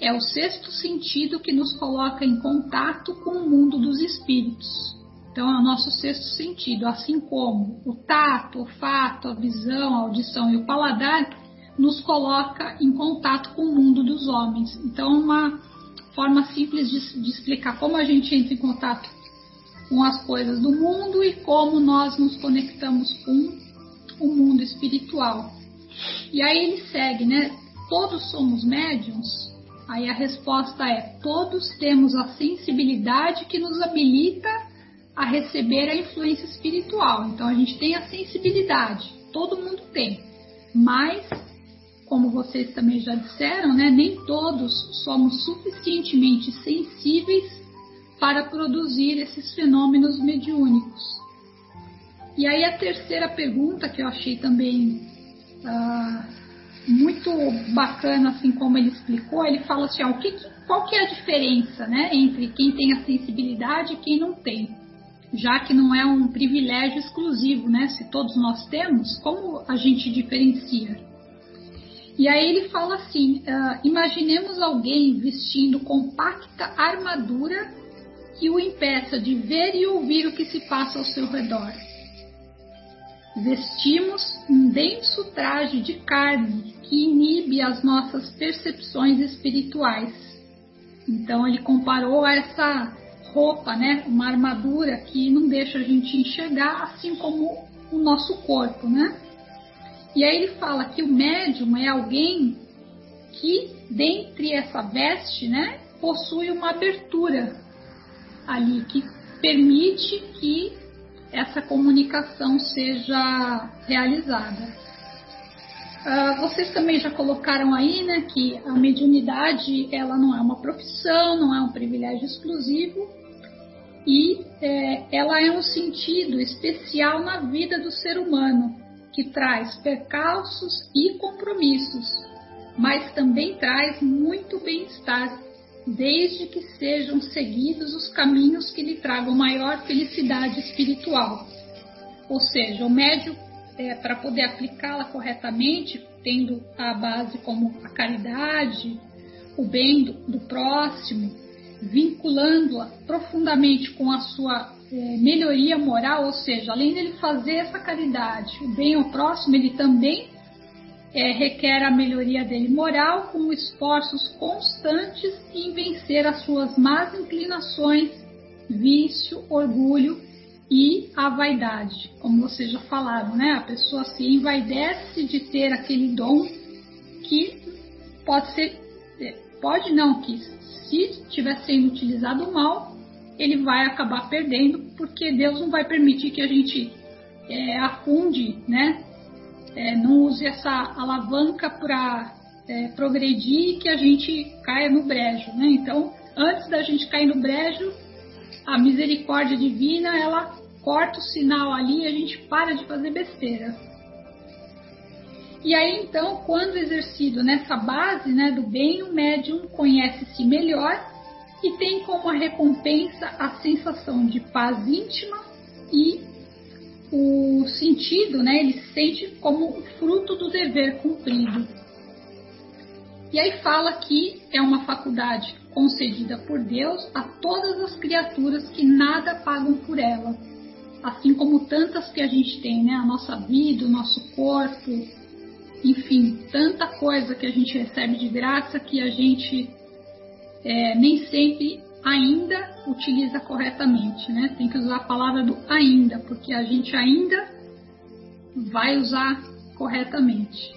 S7: É o sexto sentido que nos coloca em contato com o mundo dos espíritos. Então, é o nosso sexto sentido, assim como o tato, o fato, a visão, a audição e o paladar nos coloca em contato com o mundo dos homens. Então, uma forma simples de, de explicar como a gente entra em contato com as coisas do mundo e como nós nos conectamos com o mundo espiritual. E aí ele segue, né? Todos somos médiums? Aí a resposta é: todos temos a sensibilidade que nos habilita a receber a influência espiritual. Então a gente tem a sensibilidade, todo mundo tem, mas como vocês também já disseram, né, nem todos somos suficientemente sensíveis para produzir esses fenômenos mediúnicos. E aí a terceira pergunta que eu achei também ah, muito bacana, assim como ele explicou, ele fala assim, ah, o que, qual que é a diferença né, entre quem tem a sensibilidade e quem não tem? Já que não é um privilégio exclusivo, né? Se todos nós temos, como a gente diferencia? E aí ele fala assim: uh, imaginemos alguém vestindo compacta armadura que o impeça de ver e ouvir o que se passa ao seu redor. Vestimos um denso traje de carne que inibe as nossas percepções espirituais. Então ele comparou a essa roupa, né, uma armadura que não deixa a gente enxergar, assim como o nosso corpo, né? E aí ele fala que o médium é alguém que, dentre essa veste, né, possui uma abertura ali que permite que essa comunicação seja realizada. Uh, vocês também já colocaram aí, né, que a mediunidade ela não é uma profissão, não é um privilégio exclusivo e é, ela é um sentido especial na vida do ser humano que traz percalços e compromissos, mas também traz muito bem-estar, desde que sejam seguidos os caminhos que lhe tragam maior felicidade espiritual. Ou seja, o médio, é, para poder aplicá-la corretamente, tendo a base como a caridade, o bem do, do próximo, vinculando-a profundamente com a sua é, melhoria moral, ou seja, além dele fazer essa caridade, o bem ao próximo, ele também é, requer a melhoria dele moral com esforços constantes em vencer as suas más inclinações, vício, orgulho e a vaidade. Como vocês já falaram, né? A pessoa se envaidece de ter aquele dom que pode ser, é, pode não, que se estiver sendo utilizado mal, ele vai acabar perdendo, porque Deus não vai permitir que a gente é, afunde, né? É, não use essa alavanca para é, progredir e que a gente caia no brejo, né? Então, antes da gente cair no brejo, a misericórdia divina, ela corta o sinal ali e a gente para de fazer besteira. E aí, então, quando exercido nessa base né, do bem, o médium conhece-se melhor e tem como recompensa a sensação de paz íntima e o sentido, né, ele se sente como fruto do dever cumprido. E aí fala que é uma faculdade concedida por Deus a todas as criaturas que nada pagam por ela, assim como tantas que a gente tem, né, a nossa vida, o nosso corpo, enfim, tanta coisa que a gente recebe de graça que a gente é, nem sempre ainda utiliza corretamente, né? Tem que usar a palavra do ainda, porque a gente ainda vai usar corretamente.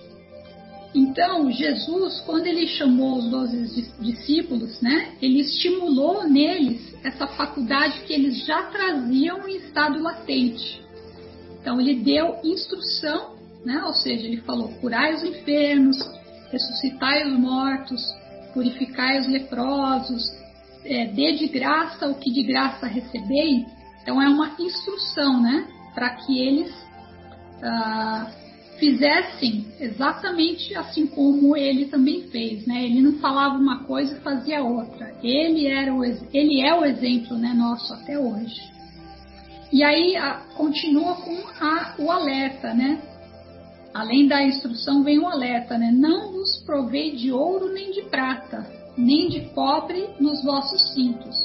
S7: Então, Jesus, quando ele chamou os doze discípulos, né, ele estimulou neles essa faculdade que eles já traziam em estado latente. Então, ele deu instrução, né, ou seja, ele falou: curai os enfermos, ressuscitai os mortos, purificai os leprosos, é, dê de graça o que de graça recebei. Então é uma instrução, né? Para que eles ah, fizessem exatamente assim como ele também fez, né? Ele não falava uma coisa e fazia outra. Ele era o, ele é o exemplo, né, nosso até hoje. E aí a, continua com a, o alerta, né? Além da instrução vem o alerta, né? Não vos provei de ouro nem de prata, nem de cobre nos vossos cintos,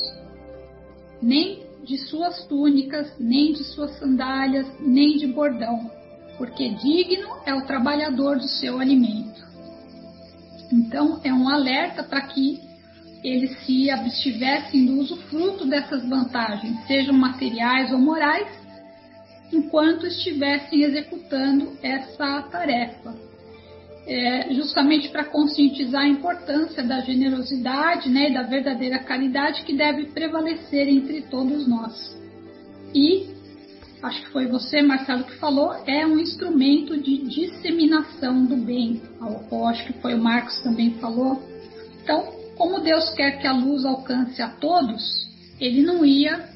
S7: nem de suas túnicas, nem de suas sandálias, nem de bordão, porque digno é o trabalhador do seu alimento. Então, é um alerta para que eles se abstivessem do usufruto dessas vantagens, sejam materiais ou morais, enquanto estivessem executando essa tarefa é, justamente para conscientizar a importância da generosidade né, e da verdadeira caridade que deve prevalecer entre todos nós. E, acho que foi você, Marcelo, que falou, é um instrumento de disseminação do bem. Ou acho que foi o Marcos também falou. Então, como Deus quer que a luz alcance a todos, ele não ia,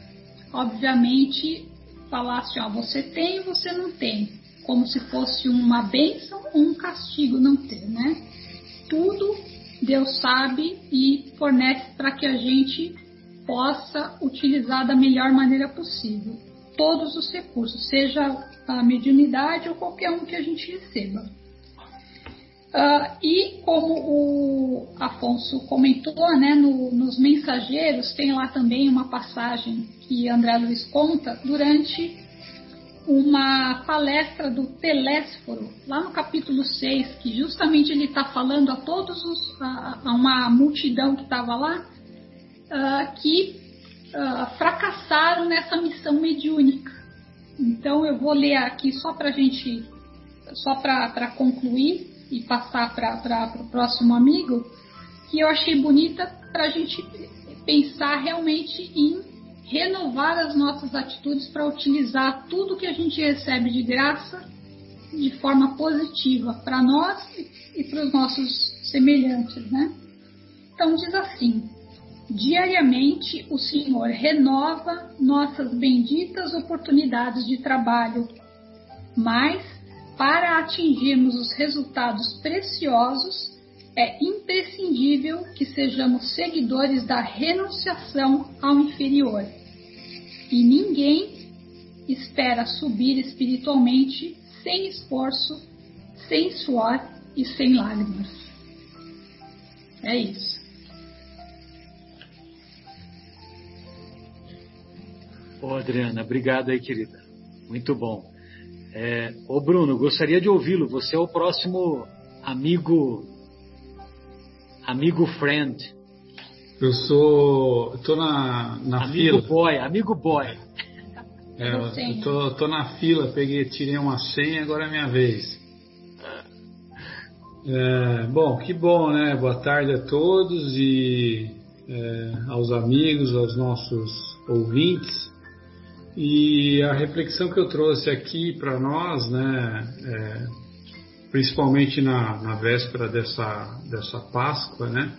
S7: obviamente, falar assim, ó, você tem e você não tem como se fosse uma bênção ou um castigo não ter, né? Tudo Deus sabe e fornece para que a gente possa utilizar da melhor maneira possível todos os recursos, seja a mediunidade ou qualquer um que a gente receba. Uh, e como o Afonso comentou, né, no, nos mensageiros tem lá também uma passagem que André Luiz conta durante uma palestra do Telésforo, lá no capítulo 6, que justamente ele está falando a todos os, a, a uma multidão que estava lá, uh, que uh, fracassaram nessa missão mediúnica. Então eu vou ler aqui só para gente, só para concluir e passar para o próximo amigo, que eu achei bonita para a gente pensar realmente em renovar as nossas atitudes para utilizar tudo que a gente recebe de graça de forma positiva para nós e para os nossos semelhantes, né? Então diz assim: diariamente o Senhor renova nossas benditas oportunidades de trabalho, mas para atingirmos os resultados preciosos é imprescindível que sejamos seguidores da renunciação ao inferior e ninguém espera subir espiritualmente sem esforço, sem suor e sem lágrimas. É isso.
S2: Ô Adriana, obrigado aí, querida. Muito bom. É, ô Bruno, gostaria de ouvi-lo. Você é o próximo amigo, amigo friend
S5: eu sou. tô na, na
S2: amigo
S5: fila.
S2: Amigo boy, amigo boy.
S5: É, eu tô, tô na fila, peguei, tirei uma senha, agora é minha vez. É, bom, que bom, né? Boa tarde a todos e é, aos amigos, aos nossos ouvintes. E a reflexão que eu trouxe aqui para nós, né, é, principalmente na, na véspera dessa, dessa Páscoa, né,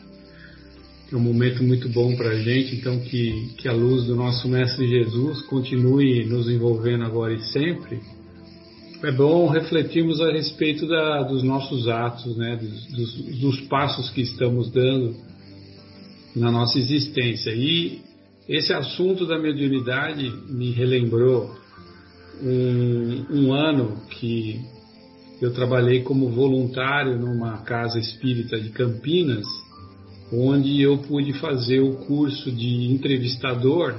S5: é um momento muito bom para a gente, então que, que a luz do nosso Mestre Jesus continue nos envolvendo agora e sempre. É bom refletirmos a respeito da, dos nossos atos, né, dos, dos, dos passos que estamos dando
S8: na nossa existência. E esse assunto da mediunidade me relembrou um, um ano que eu trabalhei como voluntário numa casa espírita de Campinas, onde eu pude fazer o curso de entrevistador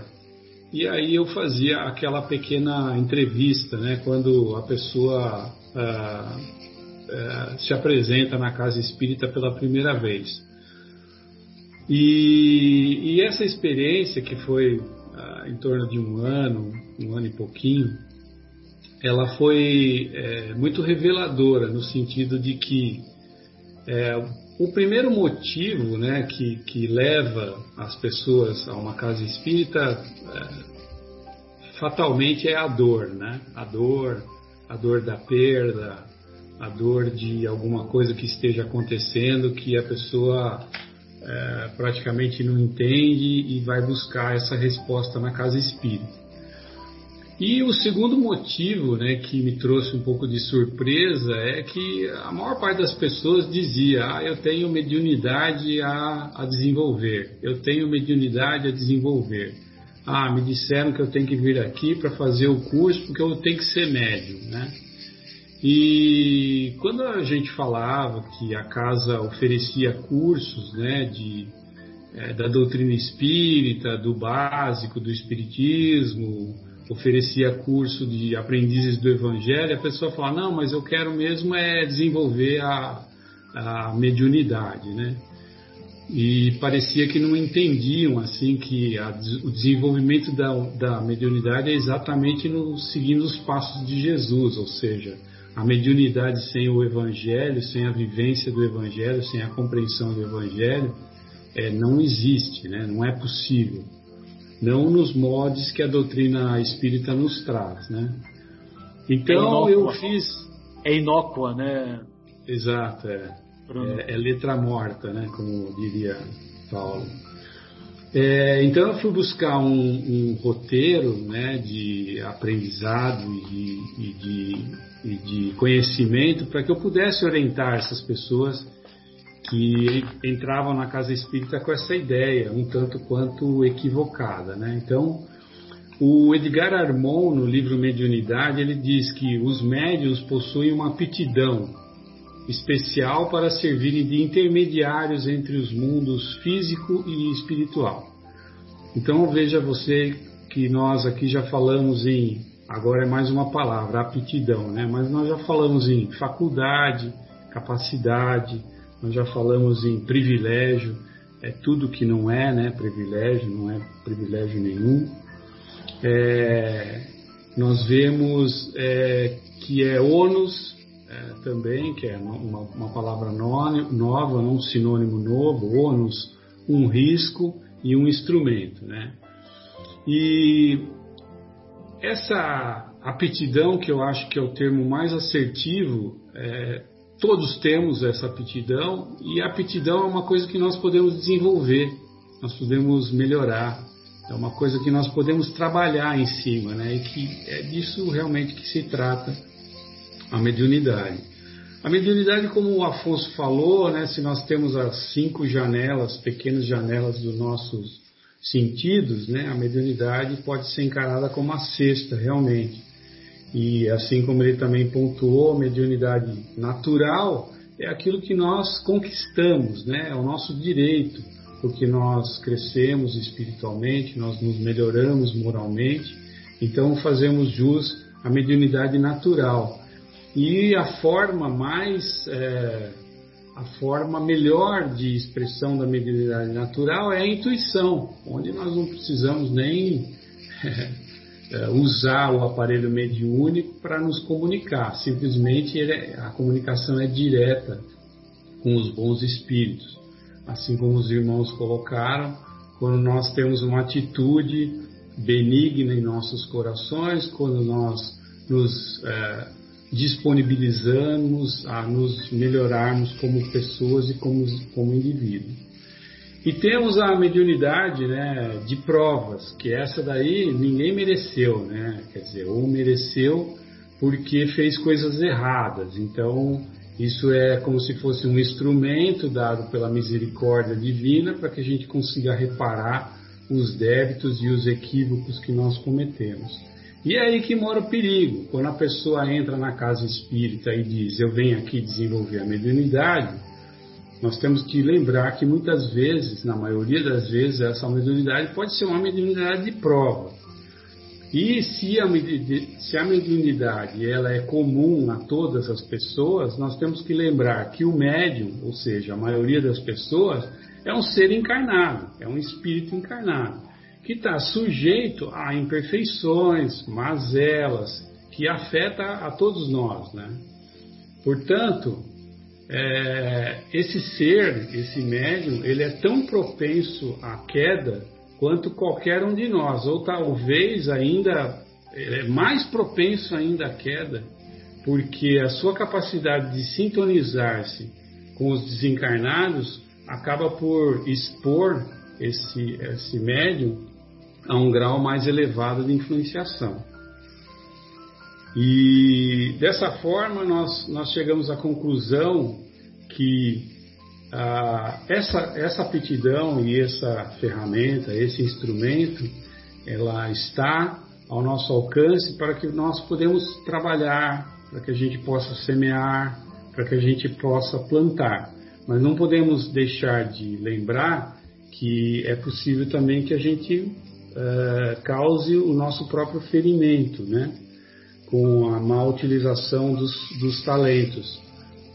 S8: e aí eu fazia aquela pequena entrevista, né, quando a pessoa ah, ah, se apresenta na casa espírita pela primeira vez. E, e essa experiência, que foi ah, em torno de um ano, um ano e pouquinho, ela foi é, muito reveladora no sentido de que é, o primeiro motivo né, que, que leva as pessoas a uma casa espírita é, fatalmente é a dor, né? A dor, a dor da perda, a dor de alguma coisa que esteja acontecendo que a pessoa é, praticamente não entende e vai buscar essa resposta na casa espírita. E o segundo motivo né, que me trouxe um pouco de surpresa é que a maior parte das pessoas dizia: ah, eu tenho mediunidade a, a desenvolver, eu tenho mediunidade a desenvolver. Ah, me disseram que eu tenho que vir aqui para fazer o curso porque eu tenho que ser médium, né? E quando a gente falava que a casa oferecia cursos, né, de é, da doutrina espírita, do básico, do espiritismo, oferecia curso de aprendizes do Evangelho, a pessoa fala, não, mas eu quero mesmo é desenvolver a, a mediunidade, né? E parecia que não entendiam assim que a, o desenvolvimento da, da mediunidade é exatamente no, seguindo os passos de Jesus, ou seja, a mediunidade sem o Evangelho, sem a vivência do Evangelho, sem a compreensão do Evangelho, é, não existe, né? não é possível não nos modos que a doutrina espírita nos traz, né? Então é eu fiz.
S2: É inócua, né?
S8: Exato, é. É, é, letra morta, né? Como diria Paulo. É, então eu fui buscar um, um, roteiro né, de aprendizado e e de, e de conhecimento para que eu pudesse orientar essas pessoas que entravam na casa espírita com essa ideia, um tanto quanto equivocada. Né? Então, o Edgar Armon, no livro Mediunidade, ele diz que os médios possuem uma aptidão especial para servirem de intermediários entre os mundos físico e espiritual. Então, veja você que nós aqui já falamos em, agora é mais uma palavra, aptidão, né? mas nós já falamos em faculdade, capacidade, nós já falamos em privilégio, é tudo que não é, né? Privilégio, não é privilégio nenhum. É, nós vemos é, que é ônus é, também, que é uma, uma palavra nova, um sinônimo novo, ônus, um risco e um instrumento, né? E essa aptidão, que eu acho que é o termo mais assertivo, é, todos temos essa aptidão e aptidão é uma coisa que nós podemos desenvolver, nós podemos melhorar, é uma coisa que nós podemos trabalhar em cima, né? E que é disso realmente que se trata a mediunidade. A mediunidade, como o Afonso falou, né? Se nós temos as cinco janelas, pequenas janelas dos nossos sentidos, né? A mediunidade pode ser encarada como a sexta, realmente. E assim como ele também pontuou, mediunidade natural é aquilo que nós conquistamos, né? é o nosso direito, porque nós crescemos espiritualmente, nós nos melhoramos moralmente, então fazemos jus à mediunidade natural. E a forma mais, é, a forma melhor de expressão da mediunidade natural é a intuição, onde nós não precisamos nem é, usar o aparelho mediúnico para nos comunicar. Simplesmente é, a comunicação é direta com os bons espíritos. Assim como os irmãos colocaram, quando nós temos uma atitude benigna em nossos corações, quando nós nos é, disponibilizamos a nos melhorarmos como pessoas e como, como indivíduos. E temos a mediunidade né, de provas, que essa daí ninguém mereceu, né? Quer dizer, ou mereceu porque fez coisas erradas. Então, Isso é como se fosse um instrumento dado pela misericórdia divina para que a gente consiga reparar os débitos e os equívocos que nós cometemos. E é aí que mora o perigo. Quando a pessoa entra na casa espírita e diz: Eu venho aqui desenvolver a mediunidade, nós temos que lembrar que muitas vezes, na maioria das vezes, essa mediunidade pode ser uma mediunidade de prova. E se a, se a mediunidade ela é comum a todas as pessoas, nós temos que lembrar que o médium, ou seja, a maioria das pessoas, é um ser encarnado, é um espírito encarnado, que está sujeito a imperfeições, mazelas, que afeta a todos nós, né? Portanto, é, esse ser, esse médium, ele é tão propenso à queda quanto qualquer um de nós, ou talvez ainda é mais propenso ainda à queda, porque a sua capacidade de sintonizar-se com os desencarnados acaba por expor esse, esse médium a um grau mais elevado de influenciação. E dessa forma nós, nós chegamos à conclusão que ah, essa, essa aptidão e essa ferramenta, esse instrumento, ela está ao nosso alcance para que nós podemos trabalhar, para que a gente possa semear, para que a gente possa plantar. Mas não podemos deixar de lembrar que é possível também que a gente uh, cause o nosso próprio ferimento, né? com a má utilização dos, dos talentos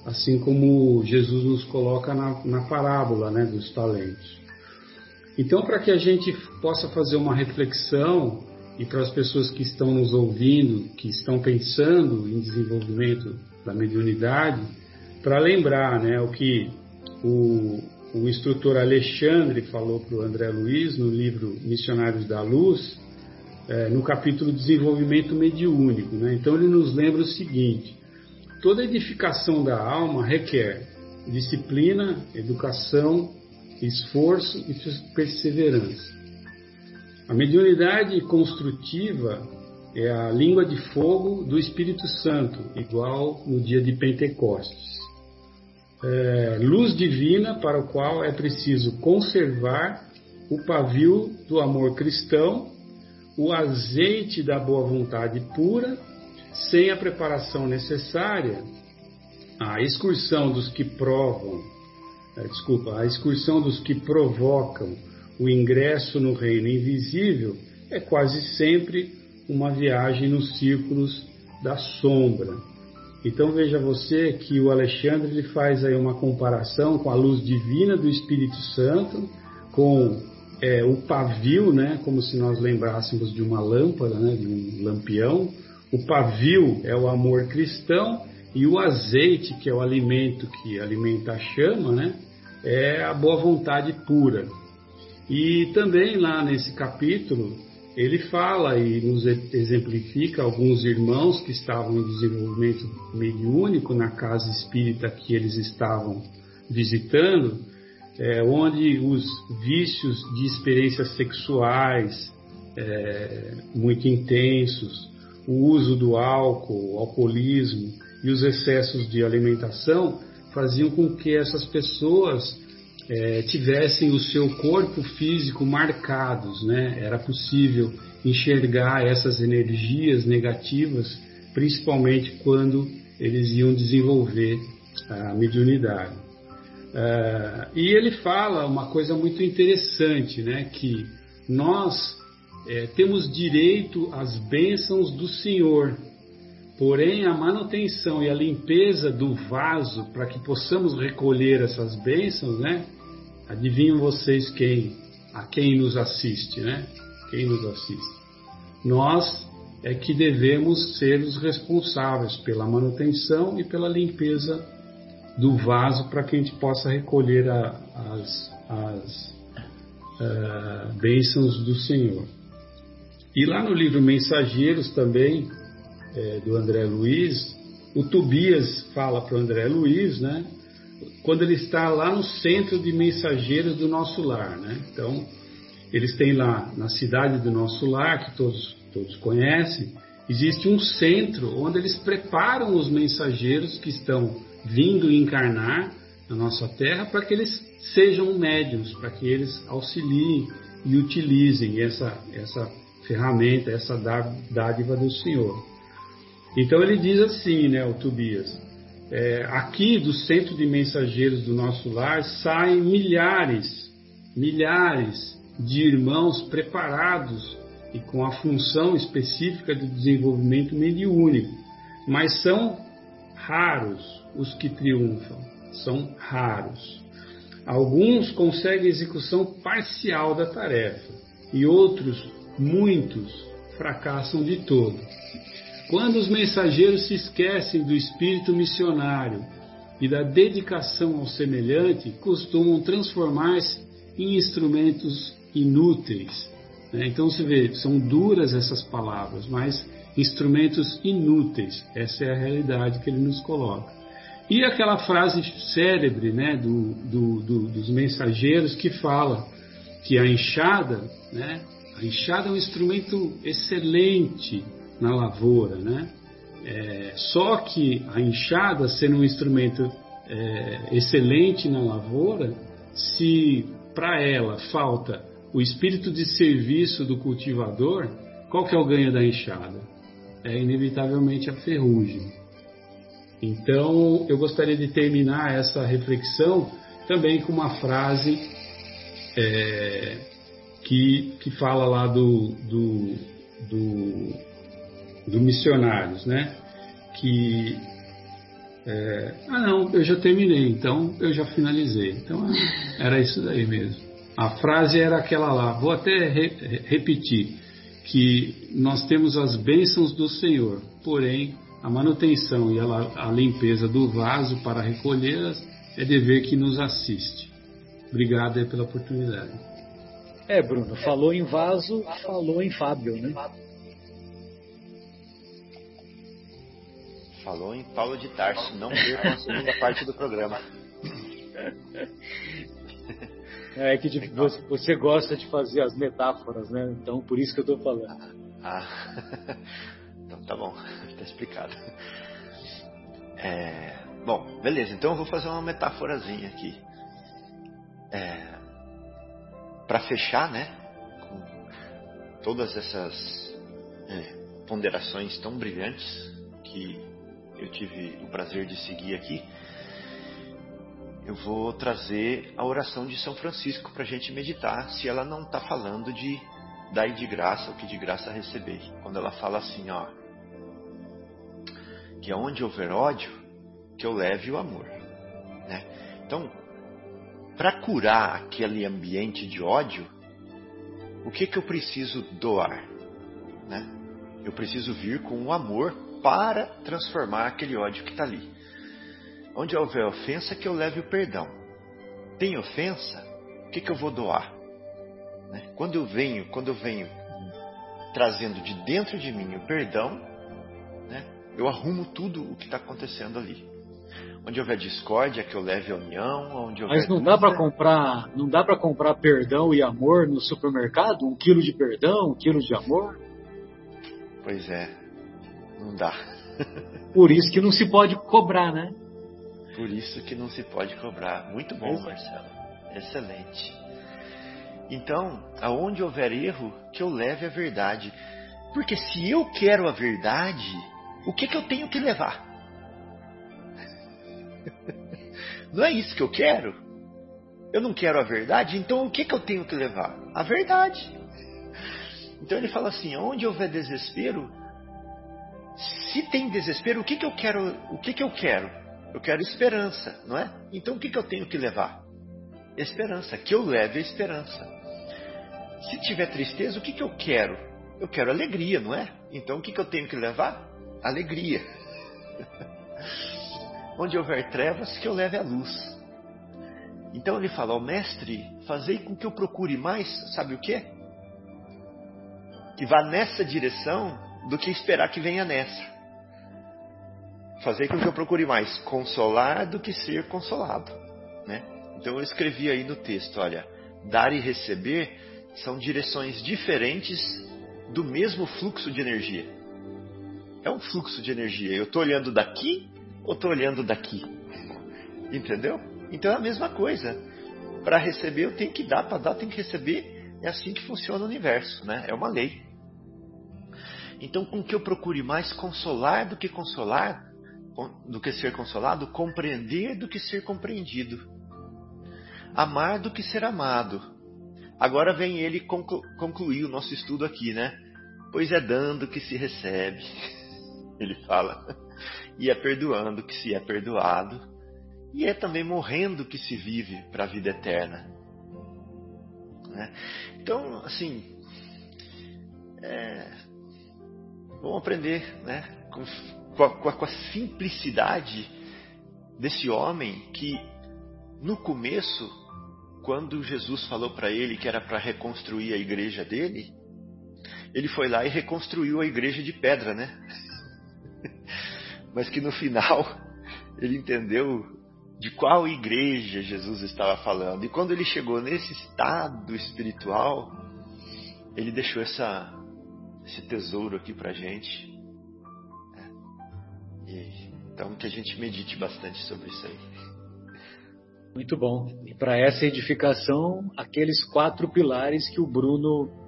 S8: assim como Jesus nos coloca na, na parábola né, dos talentos. Então, para que a gente possa fazer uma reflexão e para as pessoas que estão nos ouvindo, que estão pensando em desenvolvimento da mediunidade, para lembrar né, o que o, o instrutor Alexandre falou para o André Luiz no livro Missionários da Luz, é, no capítulo Desenvolvimento Mediúnico. Né? Então, ele nos lembra o seguinte: Toda edificação da alma requer disciplina, educação, esforço e perseverança. A mediunidade construtiva é a língua de fogo do Espírito Santo, igual no dia de Pentecostes. É, luz divina para o qual é preciso conservar o pavio do amor cristão, o azeite da boa vontade pura sem a preparação necessária, a excursão dos que provam, é, desculpa, a excursão dos que provocam o ingresso no reino invisível é quase sempre uma viagem nos círculos da sombra. Então veja você que o Alexandre ele faz aí uma comparação com a luz divina do Espírito Santo, com é, o pavio, né, como se nós lembrássemos de uma lâmpada, né, de um lampião, o pavio é o amor cristão e o azeite, que é o alimento que alimenta a chama, né, é a boa vontade pura. E também lá nesse capítulo, ele fala e nos exemplifica alguns irmãos que estavam em desenvolvimento mediúnico na casa espírita que eles estavam visitando, é, onde os vícios de experiências sexuais é, muito intensos, o uso do álcool, o alcoolismo e os excessos de alimentação faziam com que essas pessoas é, tivessem o seu corpo físico marcados, né? Era possível enxergar essas energias negativas, principalmente quando eles iam desenvolver a mediunidade. Uh, e ele fala uma coisa muito interessante, né? Que nós é, temos direito às bênçãos do Senhor. Porém, a manutenção e a limpeza do vaso para que possamos recolher essas bênçãos, né? Adivinham vocês quem, a quem nos assiste, né? Quem nos assiste? Nós é que devemos ser os responsáveis pela manutenção e pela limpeza do vaso para que a gente possa recolher a, as, as uh, bênçãos do Senhor. E lá no livro Mensageiros também, é, do André Luiz, o Tobias fala para o André Luiz, né? Quando ele está lá no centro de mensageiros do nosso lar, né? Então, eles têm lá na cidade do nosso lar, que todos, todos conhecem, existe um centro onde eles preparam os mensageiros que estão vindo encarnar na nossa terra para que eles sejam médiums, para que eles auxiliem e utilizem essa, essa ferramenta, essa dádiva do Senhor. Então ele diz assim, né, o Tobias, é, aqui do centro de mensageiros do nosso lar saem milhares, milhares de irmãos preparados e com a função específica de desenvolvimento mediúnico, mas são raros os que triunfam, são raros. Alguns conseguem execução parcial da tarefa e outros, muitos, fracassam de todo. Quando os mensageiros se esquecem do espírito missionário e da dedicação ao semelhante, costumam transformar-se em instrumentos inúteis. Né? Então se vê, são duras essas palavras, mas instrumentos inúteis. Essa é a realidade que ele nos coloca. E aquela frase célebre né, do, do, do, dos mensageiros que fala que a enxada, né, a enxada é um instrumento excelente na lavoura, né? É, só que a enxada, sendo um instrumento é, excelente na lavoura, se para ela falta o espírito de serviço do cultivador, qual que é o ganho da enxada? É inevitavelmente a ferrugem. Então, eu gostaria de terminar essa reflexão também com uma frase é, que, que fala lá do, do, do, do missionários, né? Que é, ah não, eu já terminei, então eu já finalizei. Então era isso daí mesmo. A frase era aquela lá, vou até re, repetir, que nós temos as bênçãos do Senhor, porém a manutenção e a, a limpeza do vaso para recolhê-las é dever que nos assiste. Obrigado pela oportunidade.
S2: É, Bruno, falou em vaso, falou em Fábio, né?
S3: Falou em Paulo de Tarso, não percam a segunda parte do programa.
S2: É que de, você, você, gosta de fazer as metáforas, né? Então por isso que eu estou falando.
S3: Ah, então tá bom, tá explicado. É, bom, beleza, então eu vou fazer uma metáforazinha aqui. É, para fechar, né? Com todas essas é, ponderações tão brilhantes que eu tive o prazer de seguir aqui, eu vou trazer a oração de São Francisco para a gente meditar se ela não está falando de dai de graça o que de graça receber. Quando ela fala assim, ó, que aonde houver ódio, que eu leve o amor. Né? Então, para curar aquele ambiente de ódio, o que, que eu preciso doar? Né? Eu preciso vir com o amor para transformar aquele ódio que está ali. Onde houver ofensa, que eu leve o perdão. Tem ofensa, o que, que eu vou doar? Né? Quando eu venho, quando eu venho trazendo de dentro de mim o perdão, né? eu arrumo tudo o que está acontecendo ali. Onde houver discórdia, que eu leve a união. Onde houver
S2: Mas não dá para comprar, não dá para comprar perdão e amor no supermercado? Um quilo de perdão, um quilo de amor?
S3: Pois é, não dá.
S2: Por isso que não se pode cobrar, né?
S3: Por isso que não se pode cobrar. Muito bom, Marcelo. Excelente. Então, aonde houver erro, que eu leve a verdade. Porque se eu quero a verdade, o que, que eu tenho que levar? Não é isso que eu quero? Eu não quero a verdade, então o que, que eu tenho que levar? A verdade. Então ele fala assim: onde houver desespero, se tem desespero, o que, que eu quero? O que, que eu quero? Eu quero esperança, não é? Então o que, que eu tenho que levar? Esperança, que eu leve a esperança. Se tiver tristeza, o que, que eu quero? Eu quero alegria, não é? Então o que, que eu tenho que levar? Alegria. Onde houver trevas, que eu leve a luz. Então ele fala, ó mestre, fazei com que eu procure mais, sabe o que? Que vá nessa direção do que esperar que venha nessa fazer com que eu procure mais consolar do que ser consolado, né? Então eu escrevi aí no texto, olha, dar e receber são direções diferentes do mesmo fluxo de energia. É um fluxo de energia. Eu estou olhando daqui ou estou olhando daqui? Entendeu? Então é a mesma coisa. Para receber eu tenho que dar, para dar eu tenho que receber. É assim que funciona o universo, né? É uma lei. Então, com que eu procure mais consolar do que consolar, do que ser consolado, compreender do que ser compreendido, amar do que ser amado. Agora vem ele conclu concluir o nosso estudo aqui, né? Pois é dando que se recebe, ele fala, e é perdoando que se é perdoado, e é também morrendo que se vive para a vida eterna. Né? Então, assim, é, vamos aprender né, com, com, a, com a simplicidade desse homem que, no começo, quando Jesus falou para ele que era para reconstruir a igreja dele, ele foi lá e reconstruiu a igreja de pedra, né? Mas que no final ele entendeu de qual igreja Jesus estava falando. E quando ele chegou nesse estado espiritual, ele deixou essa, esse tesouro aqui para gente. É. E, então que a gente medite bastante sobre isso aí.
S2: Muito bom. E para essa edificação, aqueles quatro pilares que o Bruno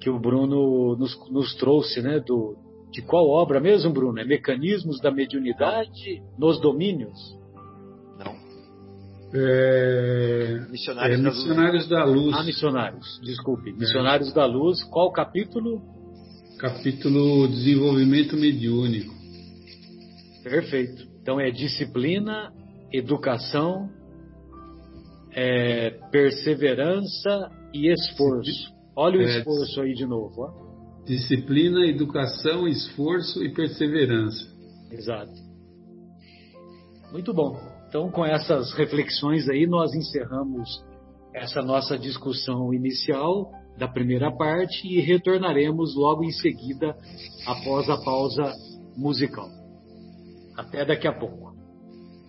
S2: que o Bruno nos, nos trouxe, né? Do, de qual obra mesmo, Bruno? É Mecanismos da Mediunidade nos Domínios?
S5: É,
S3: missionários,
S5: é,
S3: da,
S5: missionários
S3: luz.
S5: da Luz.
S2: Ah, Missionários, desculpe. É. Missionários da Luz, qual capítulo?
S5: Capítulo Desenvolvimento Mediúnico.
S2: Perfeito. Então é disciplina, educação, é, perseverança e esforço. Olha o é, esforço aí de novo. Ó.
S5: Disciplina, educação, esforço e perseverança.
S2: Exato. Muito bom. Então, com essas reflexões aí, nós encerramos essa nossa discussão inicial da primeira parte e retornaremos logo em seguida após a pausa musical. Até daqui a pouco.